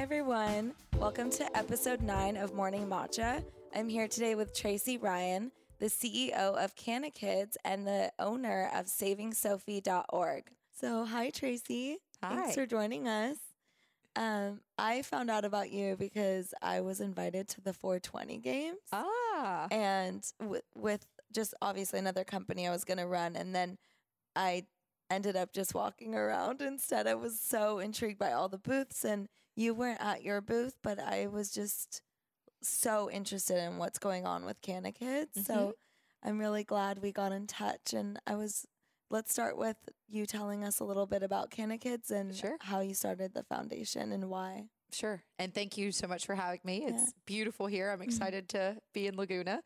Hi, everyone. Welcome to episode nine of Morning Matcha. I'm here today with Tracy Ryan, the CEO of CannaKids and the owner of SavingSophie.org. So, hi, Tracy. Hi. Thanks for joining us. Um, I found out about you because I was invited to the 420 games Ah, and w- with just obviously another company I was going to run. And then I ended up just walking around instead. I was so intrigued by all the booths, and you weren't at your booth, but I was just so interested in what's going on with CannaKids. So I'm really glad we got in touch. And I was, let's start with you telling us a little bit about CannaKids and Sure. how you started the foundation and why. sure. And thank you so much for having me. It's beautiful here. I'm excited to be in Laguna.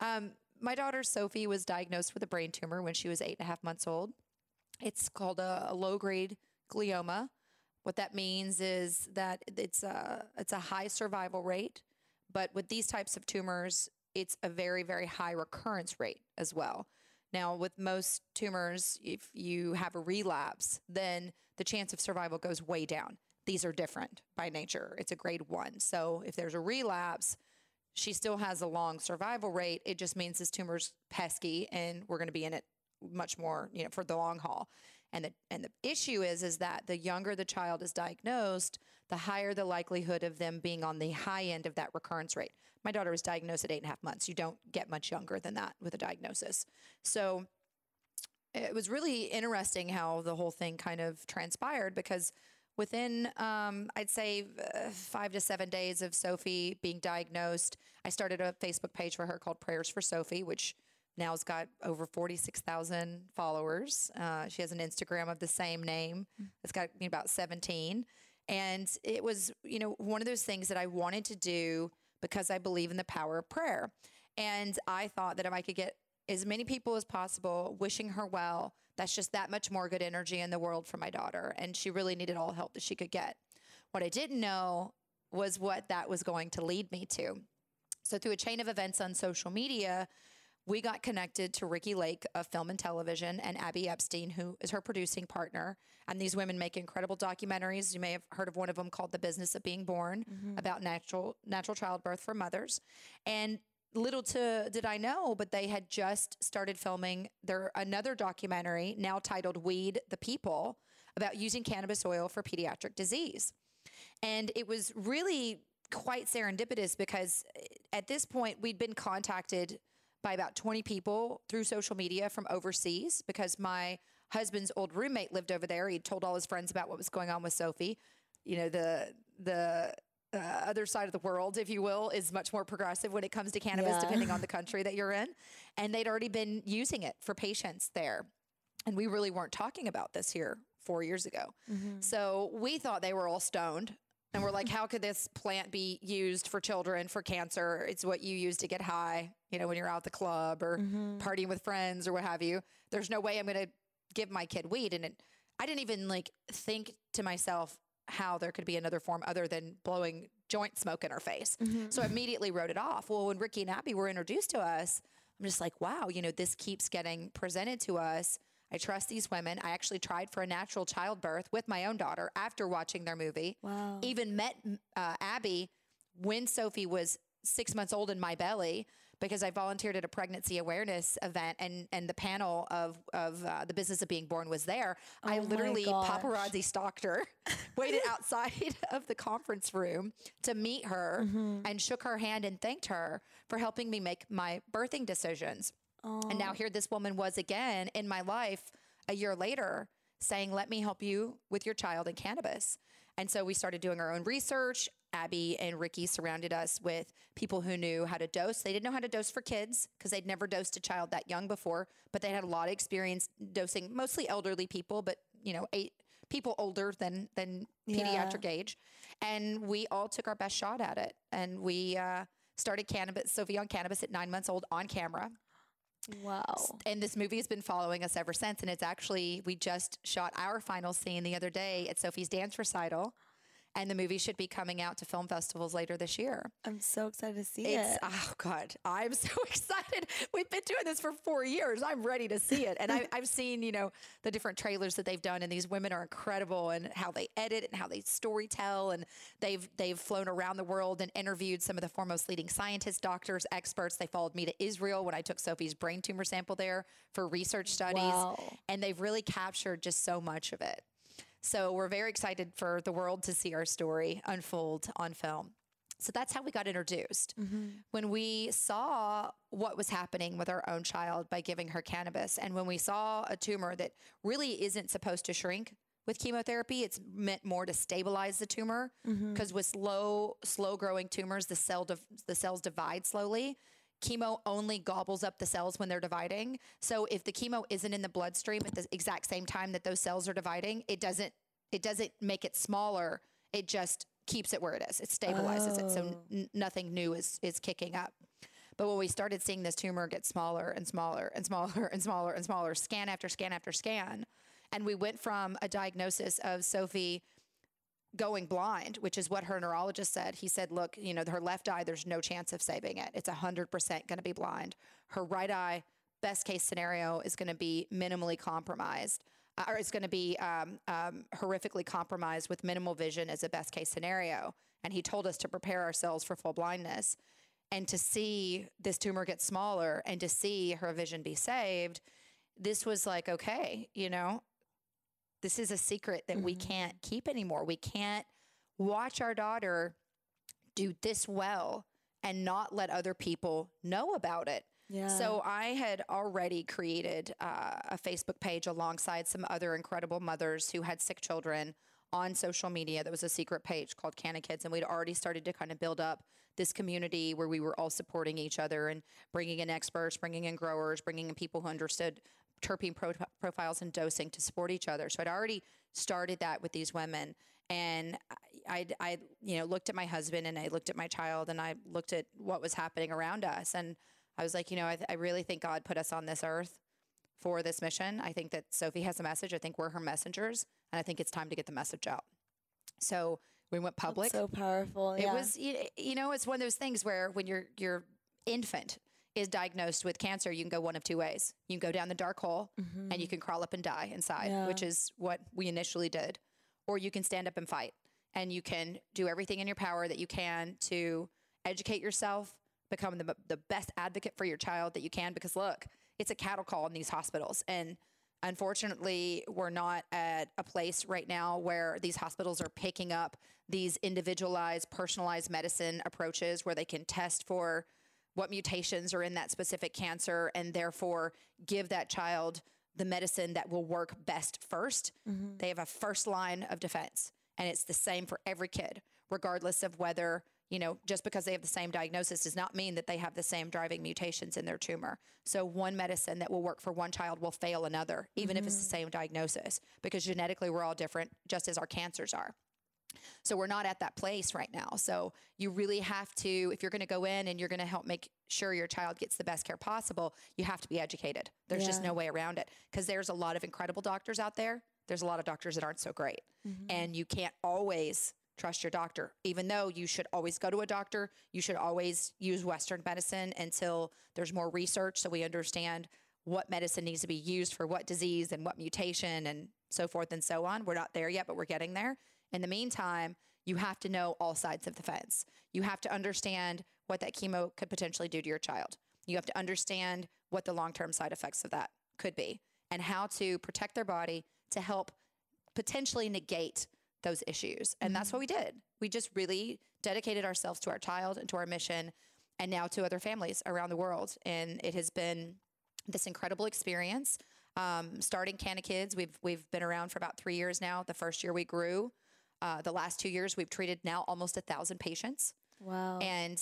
Um, my daughter Sophie was diagnosed with a brain tumor when she was eight and a half months old. It's called a, a low grade glioma. What that means is that it's a it's a high survival rate, but with these types of tumors, it's a very very high recurrence rate as well. Now, with most tumors, if you have a relapse, then the chance of survival goes way down. These are different by nature. It's a grade one. So if there's a relapse, she still has a long survival rate. It just means this tumor's pesky and we're going to be in it much more, you know, for the long haul. And the and the issue is is that the younger the child is diagnosed, the higher the likelihood of them being on the high end of that recurrence rate. My daughter was diagnosed at eight and a half months. You don't get much younger than that with a diagnosis. So it was really interesting how the whole thing kind of transpired because within um, i'd say uh, five to seven days of sophie being diagnosed i started a facebook page for her called prayers for sophie which now has got over 46000 followers uh, she has an instagram of the same name it's got you know, about 17 and it was you know one of those things that i wanted to do because i believe in the power of prayer and i thought that if i could get as many people as possible, wishing her well. That's just that much more good energy in the world for my daughter. And she really needed all help that she could get. What I didn't know was what that was going to lead me to. So, through a chain of events on social media, we got connected to Ricki Lake of Film and Television and Abby Epstein, who is her producing partner. And these women make incredible documentaries. You may have heard of one of them called The Business of Being Born mm-hmm. about natural natural childbirth for mothers. And little to did I know, but they had just started filming their another documentary now titled Weed the People about using cannabis oil for pediatric disease. And it was really quite serendipitous because at this point we'd been contacted by about 20 people through social media from overseas because my husband's old roommate lived over there. He'd told all his friends about what was going on with Sophie. You know, the the uh, other side of the world, if you will, is much more progressive when it comes to cannabis, Yeah. depending on the country that you're in. And they'd already been using it for patients there. And we really weren't talking about this here four years ago. So we thought they were all stoned. And we're like, how could this plant be used for children for cancer? It's what you use to get high, you know, when you're out at the club or mm-hmm. partying with friends or what have you. There's no way I'm going to give my kid weed. And it, I didn't even like think to myself how there could be another form other than blowing joint smoke in her face. Mm-hmm. So I immediately wrote it off. Well, when Ricki and Abby were introduced to us, I'm just like, wow, you know, this keeps getting presented to us. I trust these women. I actually tried for a natural childbirth with my own daughter after watching their movie. Wow. Even met uh, Abby when Sophie was six months old in my belly because I volunteered at a pregnancy awareness event and and the panel of of uh, the business of being born was there. I Oh my literally paparazzi stalked her, waited outside of the conference room to meet her, Mm-hmm. and shook her hand and thanked her for helping me make my birthing decisions. And now here this woman was again in my life a year later saying, Let me help you with your child and cannabis. And so we started doing our own research. Abby and Ricki surrounded us with people who knew how to dose. They didn't know how to dose for kids because they'd never dosed a child that young before, but they had a lot of experience dosing mostly elderly people, but you know, eight people older than than Yeah. pediatric age. And we all took our best shot at it. And we uh, started cannabis, Sophie on cannabis at nine months old on camera Wow. and this movie has been following us ever since. And it's actually, we just shot our final scene the other day at Sophie's dance recital. And the movie should be coming out to film festivals later this year. I'm so excited to see It's it. oh god, I'm so excited. We've been doing this for four years. I'm ready to see it, and I, I've seen you know the different trailers that they've done, and these women are incredible, and how they edit and how they story tell, and they've they've flown around the world and interviewed some of the foremost leading scientists, doctors, experts. They followed me to Israel when I took Sophie's brain tumor sample there for research studies, Wow. and they've really captured just so much of it. So we're very excited for the world to see our story unfold on film. So that's how we got introduced. Mm-hmm. When we saw what was happening with our own child by giving her cannabis, and when we saw a tumor that really isn't supposed to shrink with chemotherapy, it's meant more to stabilize the tumor mm-hmm. because with slow, slow growing tumors, the cell div- the cells divide slowly. Chemo only gobbles up the cells when they're dividing. So if the chemo isn't in the bloodstream at the exact same time that those cells are dividing, it doesn't it doesn't make it smaller. It just keeps it where it is. It stabilizes it, so n- oh. nothing new is is kicking up. But when we started seeing this tumor get smaller and smaller and smaller and smaller and smaller, scan after scan after scan, and we went from a diagnosis of Sophie going blind, which is what her neurologist said. He said, look, you know, her left eye, there's no chance of saving it. It's 100% going to be blind. Her right eye, best case scenario, is going to be minimally compromised. uh, Or it's going to be um, um, horrifically compromised with minimal vision as a best case scenario. And he told us to prepare ourselves for full blindness. And to see this tumor get smaller and to see her vision be saved, this was like, okay, you know, this is a secret that we can't keep anymore. We can't watch our daughter do this well and not let other people know about it. yeah. So I had already created uh, a Facebook page alongside some other incredible mothers who had sick children on social media. That was a secret page called CannaKids, and we'd already started to kind of build up this community where we were all supporting each other and bringing in experts, bringing in growers, bringing in people who understood terpene pro- profiles and dosing to support each other. So I'd already started that with these women, and I, I, you know, looked at my husband and I looked at my child and I looked at what was happening around us, and I was like, you know, I, th- I really think God put us on this earth for this mission. I think that Sophie has a message. I think we're her messengers, and I think it's time to get the message out. So we went public. so powerful. It yeah. was, you you know, it's one of those things where when your your infant is diagnosed with cancer, you can go one of two ways. You can go down the dark hole and you mm-hmm. can crawl up and die inside, Yeah. which is what we initially did, or you can stand up and fight and you can do everything in your power that you can to educate yourself, become the, the best advocate for your child that you can. Because look, it's a cattle call in these hospitals. And unfortunately, we're not at a place right now where these hospitals are picking up these individualized, personalized medicine approaches where they can test for what mutations are in that specific cancer and therefore give that child the medicine that will work best 1st mm-hmm. They have a first line of defense, and it's the same for every kid, regardless of whether, you know, just because they have the same diagnosis does not mean that they have the same driving mutations in their tumor. So, one medicine that will work for one child will fail another, even if it's the mm-hmm. same diagnosis, because genetically we're all different, just as our cancers are. So we're not at that place right now. So you really have to, if you're going to go in and you're going to help make sure your child gets the best care possible, you have to be educated. There's just no way around it because there's a lot of incredible doctors out there. There's a lot of doctors that aren't so great. Mm-hmm. And you can't always trust your doctor. Even though you should always go to a doctor, you should always use Western medicine until there's more research so we understand what medicine needs to be used for what disease and what mutation and so forth and so on. We're not there yet, but we're getting there. In the meantime, you have to know all sides of the fence. You have to understand what that chemo could potentially do to your child. You have to understand what the long term side effects of that could be and how to protect their body to help potentially negate those issues. And that's what we did. We just really dedicated ourselves to our child and to our mission and now to other families around the world. And it has been this incredible experience. Um, starting CannaKids, we've we've been around for about three years now. The first year we grew. Uh, the last two years we've treated now almost a thousand patients, wow. and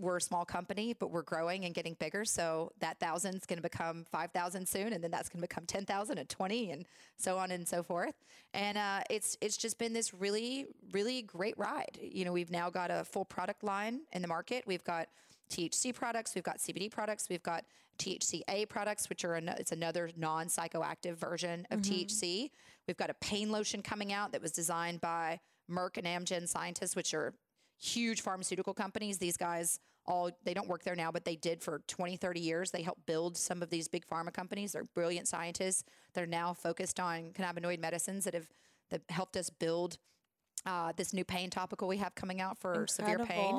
we're a small company, but we're growing and getting bigger. So that thousand is going to become five thousand soon, and then that's going to become ten thousand and twenty, and so on and so forth. And uh, it's it's just been this really really great ride. You know, we've now got a full product line in the market. We've got THC products, we've got CBD products, we've got THCA products, which are an, it's another non psychoactive version of THC. We've got a pain lotion coming out that was designed by Merck and Amgen scientists, which are huge pharmaceutical companies. These guys all they don't work there now, but they did for 20, 30 years. They helped build some of these big pharma companies. They're brilliant scientists. They're now focused on cannabinoid medicines that have that helped us build uh, this new pain topical we have coming out for severe pain.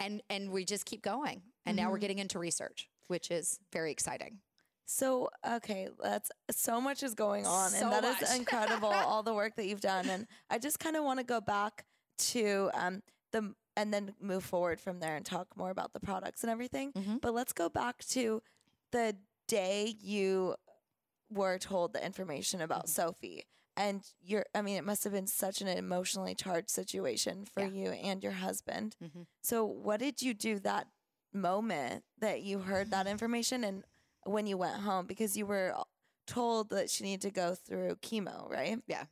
And and we just keep going. And now we're getting into research, which is very exciting. So okay, that's so much is going on, So and that is much. incredible. all the work that you've done, and I just kind of want to go back to um, the and then move forward from there and talk more about the products and everything. Mhm. But let's go back to the day you were told the information about Mm-hmm. Sophie. And you're, I mean, it must have been such an emotionally charged situation for Yeah. you and your husband. Mhm. So, what did you do that moment that you heard that information and when you went home? Because you were told that she needed to go through chemo, right? Yeah.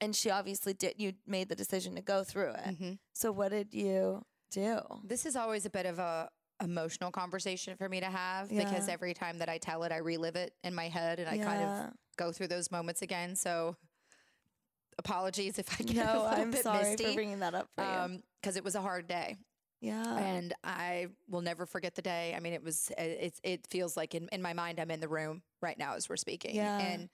And she obviously did. You made the decision to go through it. Mhm. So, what did you do? This is always a bit of a emotional conversation for me to have because every time that I tell it, I relive it in my head and I kind of go through those moments again. So apologies if I get a little I'm bit sorry for misty. bringing that up for you. Um, because it was a hard day, yeah. and I will never forget the day. I mean, it was it. It feels like in in my mind, I'm in the room right now as we're speaking. Yeah. And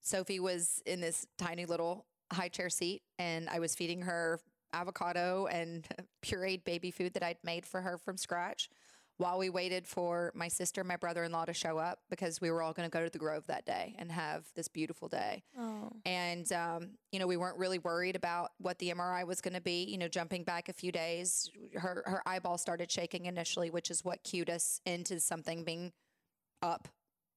Sophie was in this tiny little high chair seat, and I was feeding her avocado and pureed baby food that I'd made for her from scratch. While we waited for my sister and my brother in law to show up because we were all going to go to the Grove that day and have this beautiful day. oh. And, um, you know, we weren't really worried about what the MRI was going to be. You know, jumping back a few days, her, her eyeball started shaking initially, which is what cued us into something being up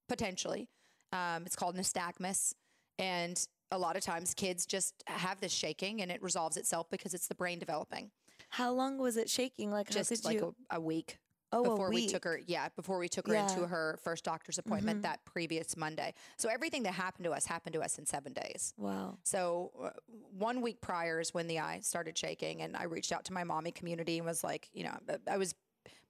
potentially. Um, it's called nystagmus. And a lot of times kids just have this shaking and it resolves itself because it's the brain developing. How long was it shaking? Like, how Just like you? a, a week oh, before we took her yeah before we took her Yeah. into her first doctor's appointment Mhm. that previous monday so everything that happened to us happened to us in seven days Wow. so uh, one week prior is when the eye started shaking, and I reached out to my mommy community and was like, you know, I was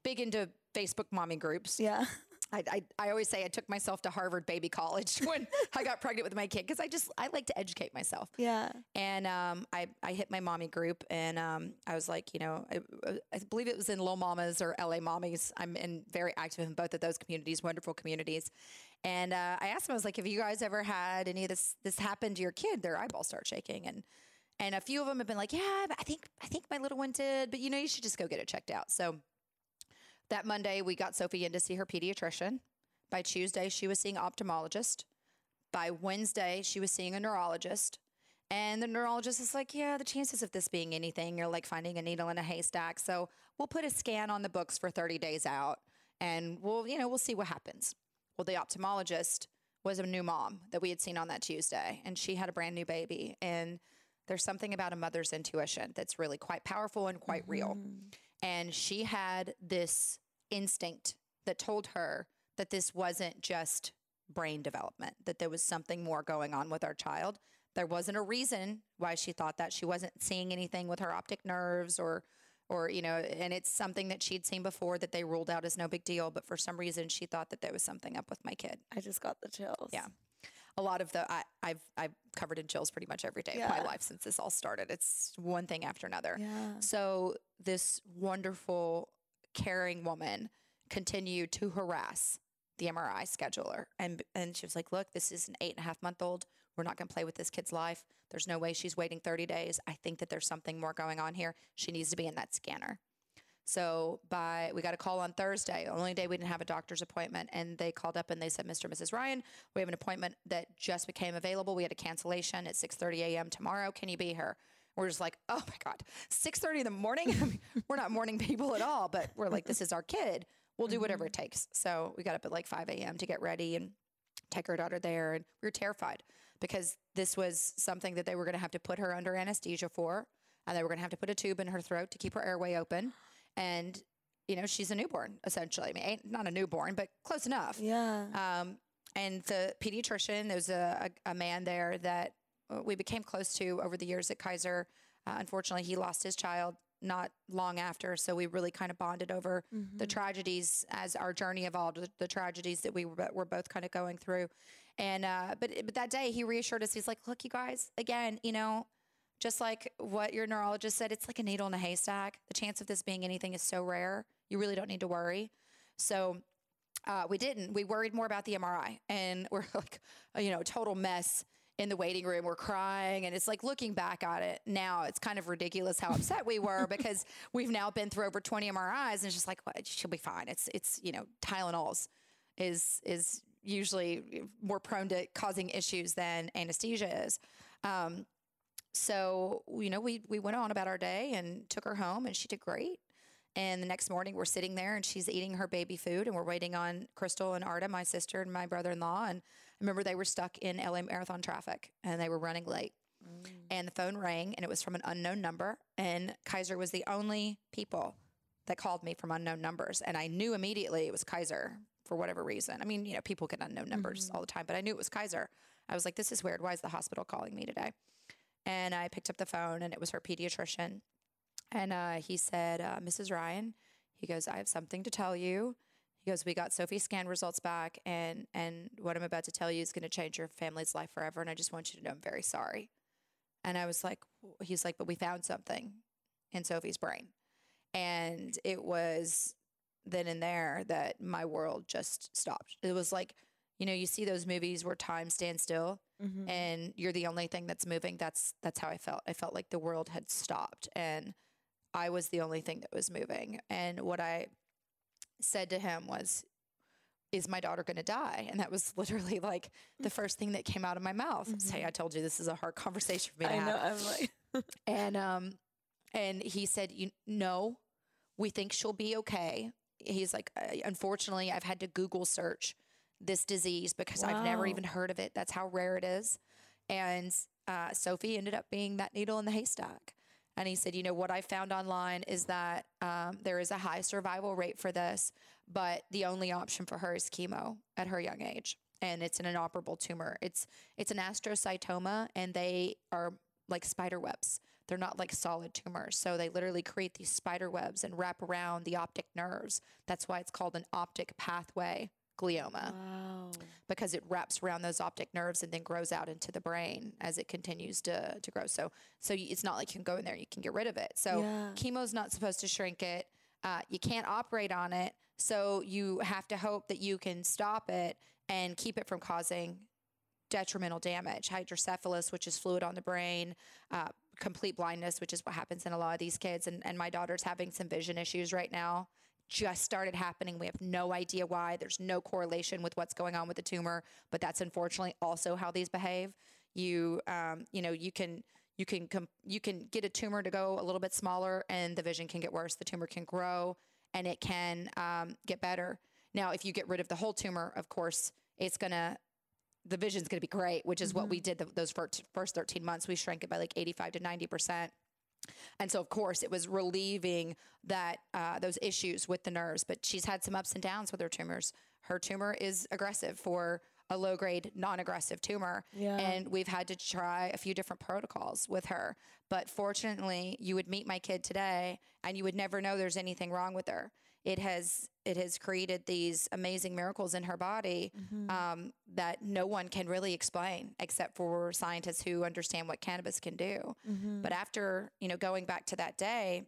big into Facebook mommy groups. Yeah. I, I, I always say I took myself to Harvard Baby College when I got pregnant with my kid because I just I like to educate myself. Yeah. And um, I, I hit my mommy group and um, I was like, you know, I, I believe it was in Lil Mamas or LA Mommies. I'm in very active in both of those communities, wonderful communities. And uh, I asked them, I was like, have you guys ever had any of this this happen to your kid? Their eyeballs start shaking and and a few of them have been like, yeah, but I think I think my little one did, but you know, you should just go get it checked out. So that Monday we got Sophie in to see her pediatrician. By Tuesday, she was seeing an ophthalmologist. By Wednesday, she was seeing a neurologist. And the neurologist is like, yeah, the chances of this being anything you're like finding a needle in a haystack. So we'll put a scan on the books for 30 days out and we'll, you know, we'll see what happens. Well, the ophthalmologist was a new mom that we had seen on that Tuesday and she had a brand new baby. And there's something about a mother's intuition that's really quite powerful and quite real. Mm-hmm. And she had this instinct that told her that this wasn't just brain development, that there was something more going on with our child. There wasn't a reason why she thought that. She wasn't seeing anything with her optic nerves or or you know, and it's something that she'd seen before that they ruled out as no big deal, but for some reason she thought that there was something up with my kid. I just got the chills. Yeah. A lot of the I, I've I've covered in chills pretty much every day of my life since this all started. It's one thing after another. Yeah. So this wonderful, caring woman continued to harass the MRI scheduler, and and she was like, "Look, this is an eight and a half month old. We're not going to play with this kid's life. There's no way she's waiting 30 days. I think that there's something more going on here. She needs to be in that scanner." So by we got a call on Thursday, only day we didn't have a doctor's appointment, and they called up and they said, "Mr. and Mrs. Ryan, we have an appointment that just became available. We had a cancellation at 6:30 a.m. tomorrow. Can you be here?" We're just like, "Oh my god, 6:30 in the morning? I mean, we're not morning people at all, but we're like, this is our kid. We'll do whatever it mm-hmm. takes." So we got up at like 5 a.m. to get ready and take our daughter there, and we were terrified because this was something that they were going to have to put her under anesthesia for, and they were going to have to put a tube in her throat to keep her airway open and you know she's a newborn essentially. I mean, ain't not a newborn, but close enough. Yeah. Um, and the pediatrician, there's a, a, a man there that uh, we became close to over the years at Kaiser. Uh, unfortunately, he lost his child not long after, so we really kind of bonded over the Mhm. tragedies as our journey evolved, the, the tragedies that we were, were both kind of going through. And uh, but but that day he reassured us. He's like, "Look, you guys, again, you know, just like what your neurologist said, it's like a needle in a haystack. The chance of this being anything is so rare. You really don't need to worry. So uh, we didn't. We worried more about the MRI, and we're like, you know, total mess in the waiting room. We're crying, and it's like looking back at it now, it's kind of ridiculous how upset we were because we've now been through over 20 MRIs, and it's just like, well, she'll be fine. It's it's you know, Tylenols is is usually more prone to causing issues than anesthesia is. Um, so you know, we we went on about our day and took her home, and she did great. And the next morning, we're sitting there, and she's eating her baby food, and we're waiting on Crystal and Arda, my sister and my brother-in-law. And I remember they were stuck in LA Marathon traffic, and they were running late. Mm. And the phone rang, and it was from an unknown number. And Kaiser was the only people that called me from unknown numbers, and I knew immediately it was Kaiser for whatever reason. I mean, you know, people get unknown numbers mm-hmm. all the time, but I knew it was Kaiser. I was like, this is weird. Why is the hospital calling me today? And I picked up the phone and it was her pediatrician. And uh, he said, uh, Mrs. Ryan, he goes, I have something to tell you. He goes, we got Sophie's scan results back, and and what I'm about to tell you is going to change your family's life forever. And I just want you to know I'm very sorry. And I was like, he's like, but we found something in Sophie's brain, and it was then and there that my world just stopped. It was like, you know, you see those movies where time stands still mm-hmm. and you're the only thing that's moving. That's that's how I felt. I felt like the world had stopped and I was the only thing that was moving. And what I said to him was, is my daughter going to die? And that was literally like the mm. first thing that came out of my mouth. Mm-hmm. Say, I told you this is a hard conversation for me to I have. Know, I'm like, and um, and he said, you no, we think she'll be okay. He's like, unfortunately, I've had to Google search this disease because wow. I've never even heard of it. That's how rare it is. And uh, Sophie ended up being that needle in the haystack. And he said, you know, what I found online is that um, there is a high survival rate for this, but the only option for her is chemo at her young age. And it's an inoperable tumor. It's it's an astrocytoma, and they are like spider webs. They're not like solid tumors. So they literally create these spider webs and wrap around the optic nerves. That's why it's called an optic pathway glioma. Wow. Because it wraps around those optic nerves and then grows out into the brain as it continues to, to grow. So so it's not like you can go in there, you can get rid of it. So yeah. chemo's not supposed to shrink it. Uh, you can't operate on it. So you have to hope that you can stop it and keep it from causing detrimental damage. Hydrocephalus, which is fluid on the brain, uh, complete blindness, which is what happens in a lot of these kids. And, and my daughter's having some vision issues right now just started happening. We have no idea why. There's no correlation with what's going on with the tumor, but that's unfortunately also how these behave. You, um, you know, you can you can com- you can get a tumor to go a little bit smaller, and the vision can get worse. The tumor can grow, and it can um, get better. Now, if you get rid of the whole tumor, of course, it's gonna the vision's gonna be great, which is mm-hmm. what we did the, those first, first 13 months. We shrank it by like 85 to 90 percent and so, of course, it was relieving that uh, those issues with the nerves. But she's had some ups and downs with her tumors. Her tumor is aggressive for a low grade, non aggressive tumor. Yeah. And we've had to try a few different protocols with her. But fortunately, you would meet my kid today and you would never know there's anything wrong with her it has it has created these amazing miracles in her body mm-hmm. um, that no one can really explain except for scientists who understand what cannabis can do. Mm-hmm. But after you know going back to that day,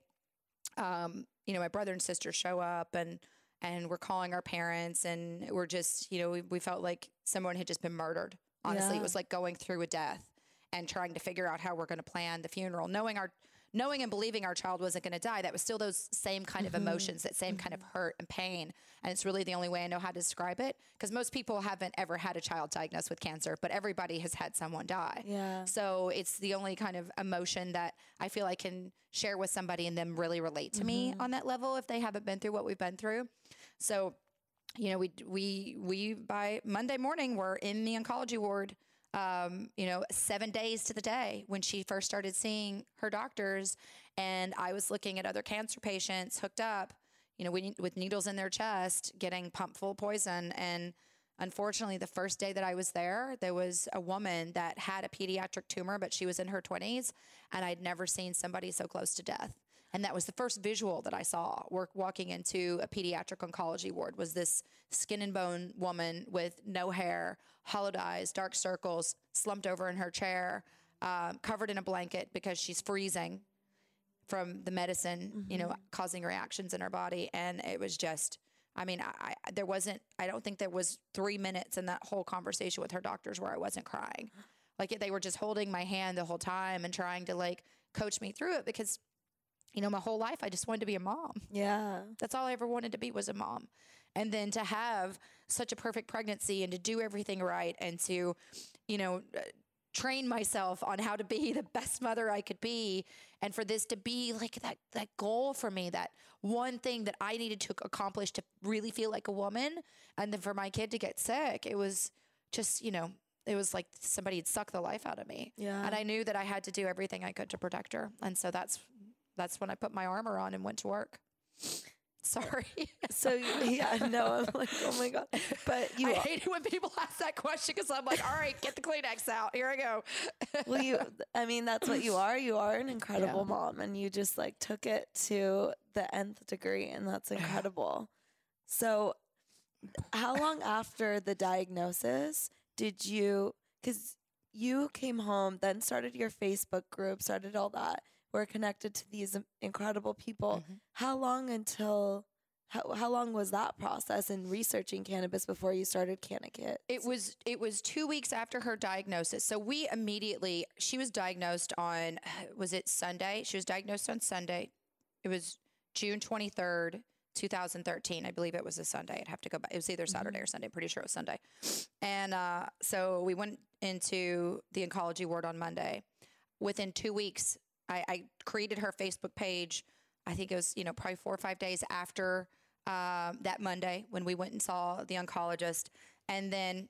um, you know my brother and sister show up and and we're calling our parents and we're just you know we, we felt like someone had just been murdered. Honestly, yeah. it was like going through a death and trying to figure out how we're going to plan the funeral, knowing our knowing and believing our child wasn't going to die, that was still those same kind of mm-hmm. emotions, that same kind of mm-hmm. hurt and pain. And it's really the only way I know how to describe it because most people haven't ever had a child diagnosed with cancer, but everybody has had someone die. Yeah. So it's the only kind of emotion that I feel I can share with somebody and them really relate to mm-hmm. me on that level if they haven't been through what we've been through. So, you know, we we we by Monday morning we're in the oncology ward um, you know, seven days to the day when she first started seeing her doctors. And I was looking at other cancer patients hooked up, you know, with, needles in their chest, getting pumped full of poison. And unfortunately, the first day that I was there, there was a woman that had a pediatric tumor, but she was in her 20s. And I'd never seen somebody so close to death. And that was the first visual that I saw work walking into a pediatric oncology ward was this skin and bone woman with no hair, hollowed eyes, dark circles, slumped over in her chair. um, covered in a blanket because she's freezing from the medicine, you know, causing reactions in her body. And it was just, I mean, I, I there wasn't, I don't think there was three minutes in that whole conversation with her doctors where I wasn't crying. Like they were just holding my hand the whole time and trying to like coach me through it because, you know, my whole life I just wanted to be a mom. Yeah. That's all I ever wanted to be was a mom. And then to have such a perfect pregnancy and to do everything right and to, you know, uh, train myself on how to be the best mother I could be and for this to be like that that goal for me that one thing that I needed to accomplish to really feel like a woman and then for my kid to get sick it was just you know it was like somebody had sucked the life out of me Yeah. and I knew that I had to do everything I could to protect her and so that's that's when I put my armor on and went to work sorry So yeah, no, I'm like, oh my god. But you, I hate it when people ask that question because I'm like, all right, get the Kleenex out. Here I go. well, you. I mean, that's what you are. You are an incredible mom, and you just like took it to the nth degree, and that's incredible. So, how long after the diagnosis did you? Because you came home, then started your Facebook group, started all that. We're connected to these incredible people. Mhm. How long until? How, how long was that process in researching cannabis before you started CannaKids? It was it was two weeks after her diagnosis. So we immediately she was diagnosed on was it Sunday? She was diagnosed on Sunday. It was June twenty third, two thousand thirteen. I believe it was a Sunday. I'd have to go back. It was either Saturday or Sunday. I'm pretty sure it was Sunday. And uh, so we went into the oncology ward on Monday. Within two weeks, I, I created her Facebook page. I think it was you know probably four or five days after um, that Monday when we went and saw the oncologist, and then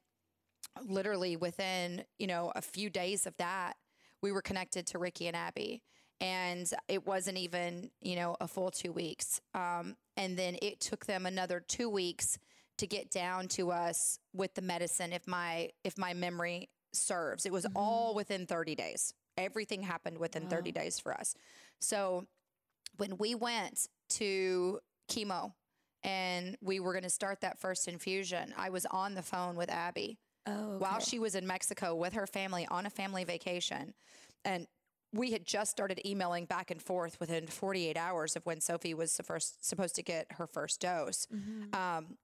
literally within you know a few days of that, we were connected to Ricki and Abby, and it wasn't even you know a full two weeks, um, and then it took them another two weeks to get down to us with the medicine. If my if my memory serves, it was all within thirty days. Everything happened within thirty days for us. So when we went to chemo and we were going to start that first infusion, I was on the phone with Abby Oh, while she was in Mexico with her family on a family vacation. And we had just started emailing back and forth within 48 hours of when Sophie was first, supposed to get her first dose. Mhm. Um,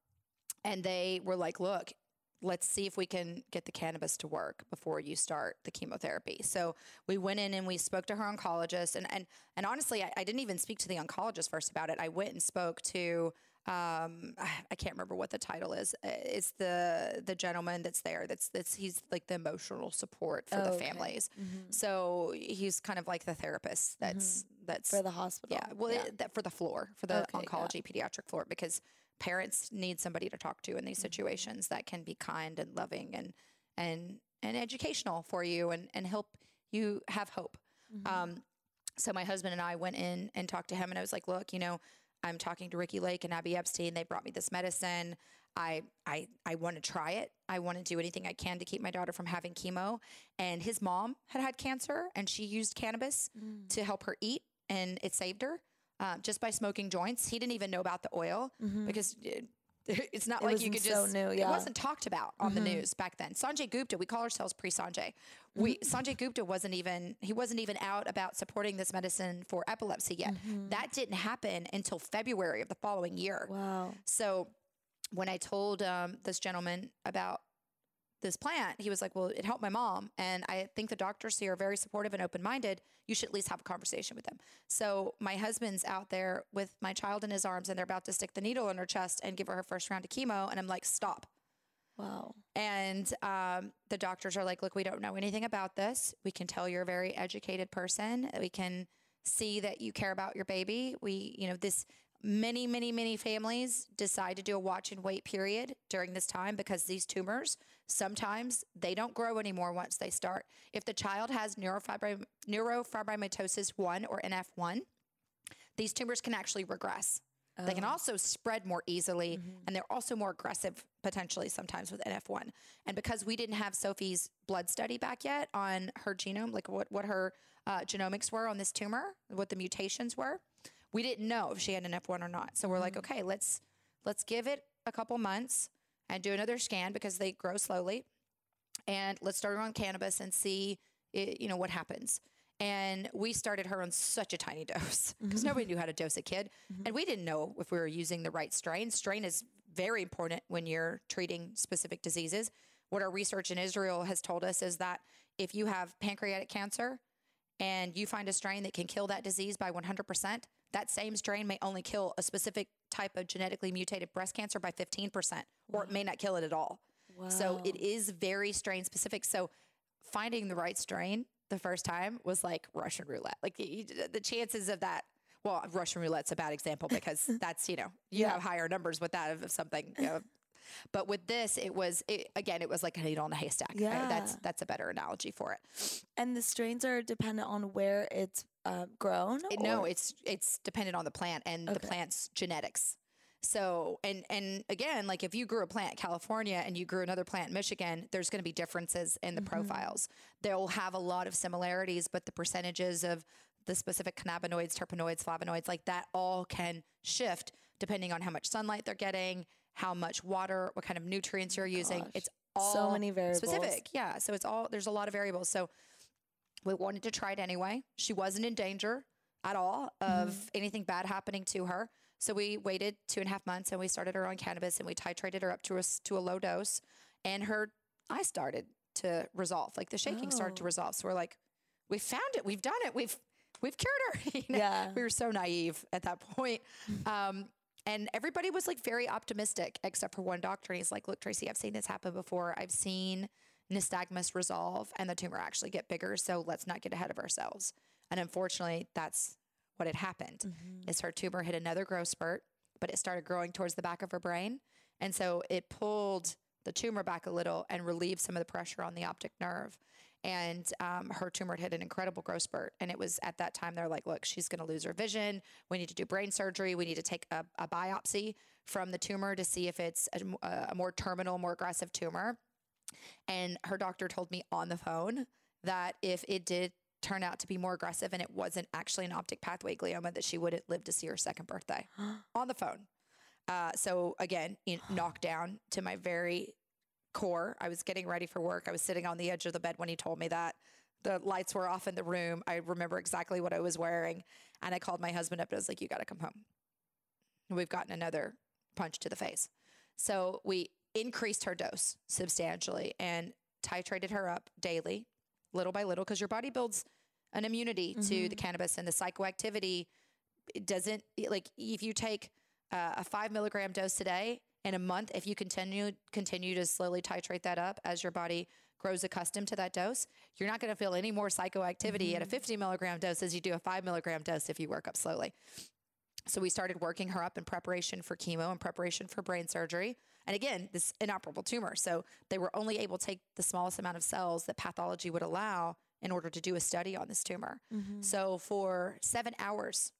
and they were like, look, let's see if we can get the cannabis to work before you start the chemotherapy. So we went in and we spoke to her oncologist. And, and, and honestly, I, I didn't even speak to the oncologist first about it. I went and spoke to, um, I can't remember what the title is. Uh, It's the, the gentleman that's there. That's, that's, he's like the emotional support for the Oh, okay. families. Mhm. So he's kind of like the therapist that's, that's for the hospital. yeah, well, It, that for the floor, for the Okay, yeah. oncology pediatric floor, because parents need somebody to talk to in these situations that can be kind and loving and and and educational for you and and help you have hope. Mhm. Um, so my husband and I went in and talked to him, and I was like, "Look, you know, I'm talking to Ricki Lake and Abby Epstein. They brought me this medicine. I I I want to try it. I want to do anything I can to keep my daughter from having chemo." And his mom had had cancer, and she used cannabis Mm. to help her eat, and it saved her uh, just by smoking joints. He didn't even know about the oil Mhm. because it, it's not It like you could so just. new, It wasn't talked about on the Mhm. news back then. Sanjay Gupta, we call ourselves pre Sanjay. We Mm-hmm. Sanjay Gupta wasn't even he wasn't even out about supporting this medicine for epilepsy yet. Mhm. That didn't happen until February of the following year. Wow. So when I told um, this gentleman about this plant, he was like, "Well, it helped my mom, and I think the doctors here are very supportive and open minded. You should at least have a conversation with them." So my husband's out there with my child in his arms, and they're about to stick the needle in her chest and give her her first round of chemo, and I'm like, "Stop." Wow. And um, the doctors are like, look, we don't know anything about this. We can tell you're a very educated person. We can see that you care about your baby. We, you know, this many, many, many families decide to do a watch and wait period during this time because these tumors sometimes they don't grow anymore once they start. If the child has neurofibrom- neurofibromatosis 1 or NF1, these tumors can actually regress. They can Oh. also spread more easily, Mhm. and they're also more aggressive potentially sometimes with NF1. And because we didn't have Sophie's blood study back yet on her genome, like what, what her uh, genomics were on this tumor, what the mutations were, we didn't know if she had NF1 or not. So we're like, okay, let's let's give it a couple months and do another scan because they grow slowly, and let's start her on cannabis and see it, you know, what happens? And we started her on such a tiny dose because Mhm. nobody knew how to dose a kid. Mhm. And we didn't know if we were using the right strain. Strain is very important when you're treating specific diseases. What our research in Israel has told us is that if you have pancreatic cancer and you find a strain that can kill that disease by 100%, that same strain may only kill a specific type of genetically mutated breast cancer by 15%, or it may not kill it at all. So it is very strain specific. So finding the right strain the first time was like Russian roulette. Like the chances of that. Well, Russian roulette's a bad example because that's you know you Yeah. have higher numbers with that of something. You know. But with this, it was it, again, it was like a needle in a haystack. I- that's that's a better analogy for it. And the strains are dependent on where it's uh, grown. It- no, it's it's dependent on the plant and the plant's genetics. So and and again, like if you grew a plant in California and you grew another plant in Michigan, there's going to be differences in the Mhm. profiles. They'll have a lot of similarities, but the percentages of the specific cannabinoids, terpenoids, flavonoids, like that all can shift depending on how much sunlight they're getting, how much water, what kind of nutrients you're using. Gosh. It's all so many variables. specific. Yeah. So it's all there's a lot of variables. So we wanted to try it anyway. She wasn't in danger at all of Mm-hmm. anything bad happening to her. So we waited two and a half months and we started her on cannabis and we titrated her up to a, to a low dose and her eye started to resolve. Like the shaking started to Oh. resolve. So we're like, we found it. We've done it. We've we've cured her. You know? Yeah. We were so naive at that point. Um, and everybody was like very optimistic, except for one doctor. And he's like, Look, Tracy, I've seen this happen before. I've seen nystagmus resolve and the tumor actually get bigger. So let's not get ahead of ourselves. And unfortunately, that's what had happened. Mhm. Is her tumor hit another growth spurt, but it started growing towards the back of her brain. And so it pulled the tumor back a little and relieved some of the pressure on the optic nerve. And um, her tumor had hit an incredible growth spurt. And it was at that time they're like, look, she's going to lose her vision. We need to do brain surgery. We need to take a, a biopsy from the tumor to see if it's a more terminal, more aggressive tumor. And her doctor told me on the phone that if it did turn out to be more aggressive and it wasn't actually an optic pathway glioma, that she wouldn't live to see her second birthday on the phone. Uh, so again, in, knocked down to my very core. I was getting ready for work. I was sitting on the edge of the bed when he told me that. The lights were off in the room. I remember exactly what I was wearing. And I called my husband up and I was like, You got to come home. We've gotten another punch to the face. So we increased her dose substantially and titrated her up daily, little by little, because your body builds an immunity to Mhm. the cannabis and the psychoactivity. It doesn't, like, if you take uh, a five milligram dose today in a month, if you continue continue to slowly titrate that up as your body grows accustomed to that dose, you're not going to feel any more psychoactivity at a 50 milligram dose as you do a five milligram dose if you work up slowly. So we started working her up in preparation for chemo and preparation for brain surgery. And again, this inoperable tumor. So they were only able to take the smallest amount of cells that pathology would allow in order to do a study on this tumor. Mhm. So for seven hours,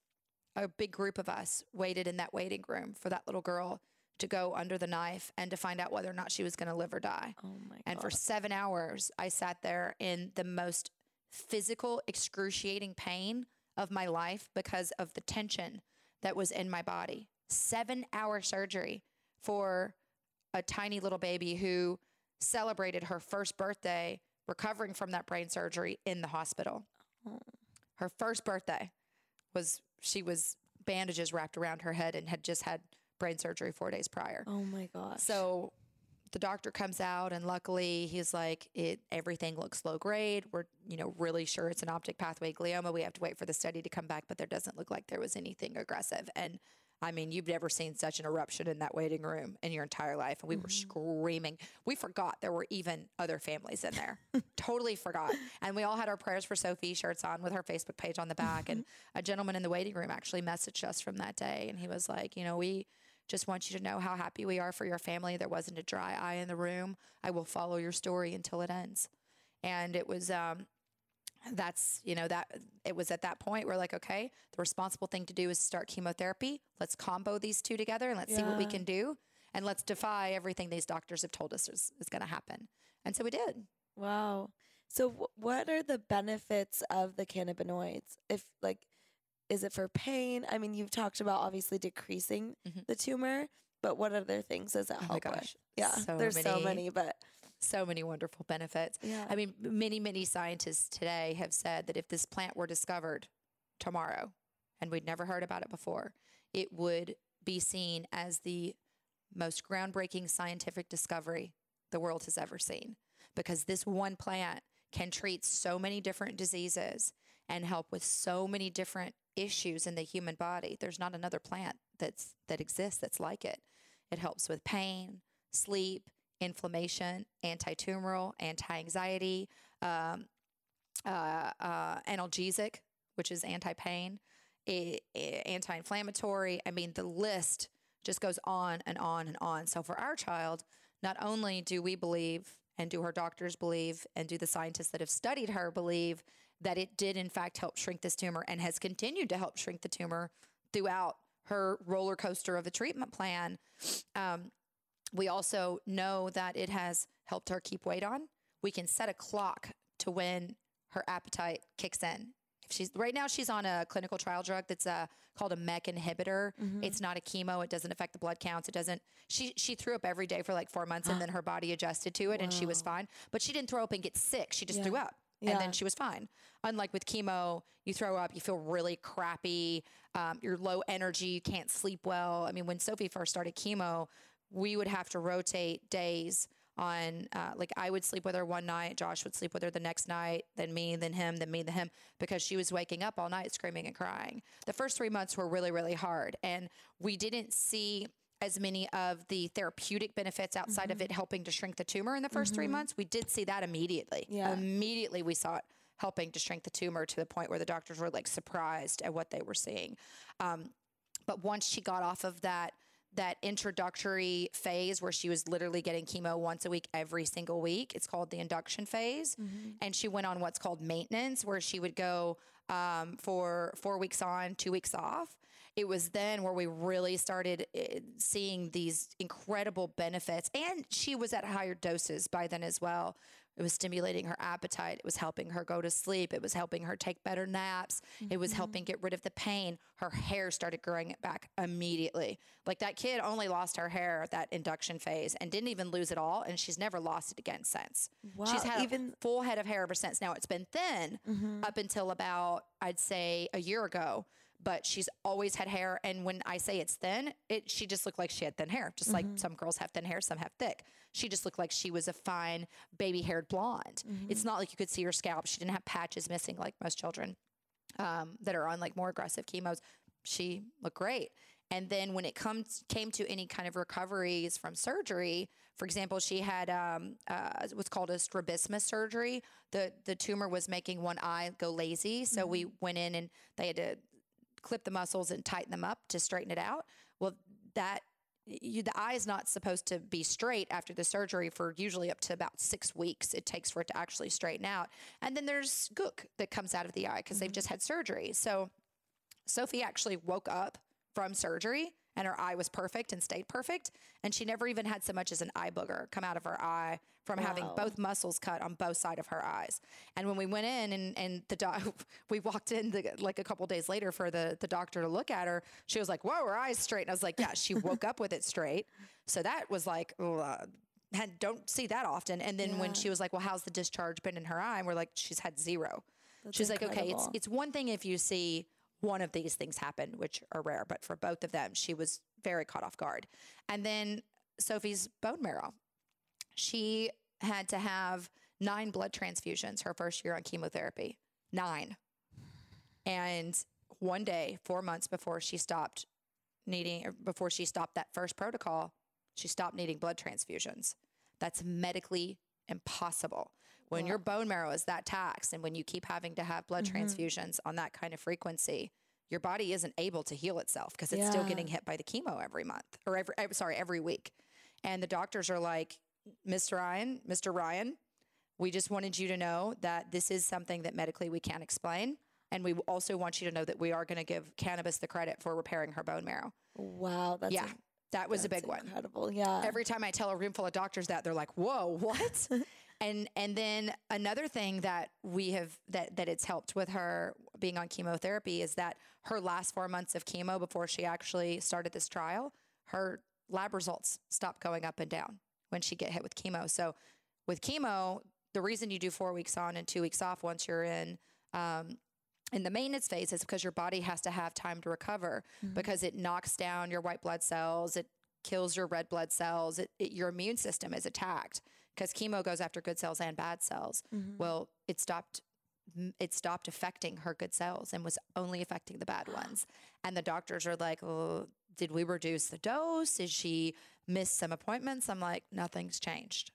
a big group of us waited in that waiting room for that little girl to go under the knife and to find out whether or not she was going to live or die. Oh my god. And for seven hours, I sat there in the most physical, excruciating pain of my life because of the tension that was in my body. Seven hour surgery for a tiny little baby who celebrated her first birthday recovering from that brain surgery in the hospital. Oh. Her first birthday was she was bandages wrapped around her head and had just had brain surgery four days prior. oh my gosh. So the doctor comes out and luckily he's like it everything looks low grade. We're, you know, really sure it's an optic pathway glioma. We have to wait for the study to come back, but there doesn't look like there was anything aggressive. And I mean, you've never seen such an eruption in that waiting room in your entire life. And we were Mhm. screaming. We forgot there were even other families in there. totally forgot. And we all had our prayers for Sophie shirts on with her Facebook page on the back. and a gentleman in the waiting room actually messaged us from that day. And he was like, you know, we just want you to know how happy we are for your family. There wasn't a dry eye in the room. I will follow your story until it ends. And it was, um, that's, you know, that it was at that point we're like, okay, the responsible thing to do is start chemotherapy. Let's combo these two together and let's see what we can do. And let's defy everything these doctors have told us is, is going to happen. And so we did. Wow. So, wh- what are the benefits of the cannabinoids? If, like, is it for pain? I mean, you've talked about obviously decreasing Mhm. the tumor, but what other things does it Oh help with? gosh, Yeah, so there's so many. many, but So many wonderful benefits. Yeah. I mean, many, many scientists today have said that if this plant were discovered tomorrow and we'd never heard about it before, it would be seen as the most groundbreaking scientific discovery the world has ever seen because this one plant can treat so many different diseases and help with so many different issues in the human body. There's not another plant that's that exists that's like it. It helps with pain, sleep, inflammation, anti-tumoral, anti-anxiety, um, uh, uh, analgesic, which is anti-pain, anti-inflammatory. I mean, the list just goes on and on and on. So for our child, not only do we believe and do her doctors believe and do the scientists that have studied her believe that it did in fact help shrink this tumor and has continued to help shrink the tumor throughout her roller coaster of a treatment plan. Um, we also know that it has helped her keep weight on. We can set a clock to when her appetite kicks in. If she's right now, she's on a clinical trial drug that's uh, called a MEK inhibitor. It's not a chemo. It doesn't affect the blood counts. It doesn't. She she threw up every day for like four months, and then her body adjusted to it, and she was fine. But she didn't throw up and get sick. She just threw Yeah. up, and then she was fine. Unlike with chemo, you throw up, you feel really crappy. Um, you're low energy. You can't sleep well. I mean, when Sophie first started chemo, we would have to rotate days on uh, like I would sleep with her one night, Josh would sleep with her the next night, then me, then him, then me, then him, because she was waking up all night screaming and crying. The first three months were really, really hard, and we didn't see as many of the therapeutic benefits outside of it helping to shrink the tumor in the 1st three months. We did see that immediately. Yeah. Immediately, we saw it helping to shrink the tumor to the point where the doctors were like surprised at what they were seeing. Um, but once she got off of that that introductory phase where she was literally getting chemo once a week every single week. It's called the induction phase. And she went on what's called maintenance where she would go um, for four weeks on two weeks off. It was then where we really started eh, seeing these incredible benefits. And she was at higher doses by then as well it was stimulating her appetite. It was helping her go to sleep. It was helping her take better naps. It was mm-hmm. helping get rid of the pain. Her hair started growing back immediately. Like that kid only lost her hair at that induction phase and didn't even lose it all. And she's never lost it again since. she's had even- a full head of hair ever since. Now it's been thin mm-hmm. up until about, I'd say, a year ago. But she's always had hair, and when I say it's thin, it she just looked like she had thin hair, just like some girls have thin hair, some have thick. She just looked like she was a fine baby haired blonde. It's not like you could see her scalp. She didn't have patches missing like most children um, that are on like more aggressive chemos. She looked great. And then when it comes came to any kind of recoveries from surgery, for example, she had um, uh, what's called a strabismus surgery. The the tumor was making one eye go lazy, so we went in and they had to clip the muscles and tighten them up to straighten it out. Well, that you, the eye is not supposed to be straight after the surgery for usually up to about six weeks. It takes for it to actually straighten out. And then there's gook that comes out of the eye because they've mm-hmm. just had surgery. So Sophie actually woke up from surgery and her eye was perfect and stayed perfect. And she never even had so much as an eye booger come out of her eye from having both muscles cut on both side of her eyes. And when we went in and, and the doc, we walked in the, like a couple days later for the, the doctor to look at her, she was like, whoa, her eye's straight. And I was like, yeah, she woke up with it straight. So that was like, uh, had, don't see that often. And then when she was like, well, how's the discharge been in her eye? And we're like, she's had zero. That's She's like, okay, it's it's one thing if you see one of these things happen, which are rare, but for both of them, she was very caught off guard. And then Sophie's bone marrow. She had to have nine blood transfusions her first year on chemotherapy. Nine. And one day, four months before she stopped needing, before she stopped that first protocol, she stopped needing blood transfusions. That's medically impossible. When your bone marrow is that taxed and when you keep having to have blood transfusions on that kind of frequency, your body isn't able to heal itself because it's still getting hit by the chemo every month or every, eh, sorry, every week. And the doctors are like, Mr. Ryan, Mr. Ryan, we just wanted you to know that this is something that medically we can't explain. And we also want you to know that we are going to give cannabis the credit for repairing her bone marrow. Wow, that's yeah, that was a big one. Incredible, yeah. Every time I tell a room full of doctors that, they're like, "Whoa, what?" and and then another thing that we have that that it's helped with her being on chemotherapy is that her last four months of chemo before she actually started this trial, her lab results stopped going up and down when she get hit with chemo. So with chemo, the reason you do four weeks on and two weeks off once you're in um, in the maintenance phase is because your body has to have time to recover Mm-hmm. because it knocks down your white blood cells, it kills your red blood cells, it, it, your immune system is attacked because chemo goes after good cells and bad cells. Mm-hmm. Well, it stopped. It stopped affecting her good cells and was only affecting the bad ones. And the doctors are like, "Oh, did we reduce the dose? Did she miss some appointments?" I'm like, "Nothing's changed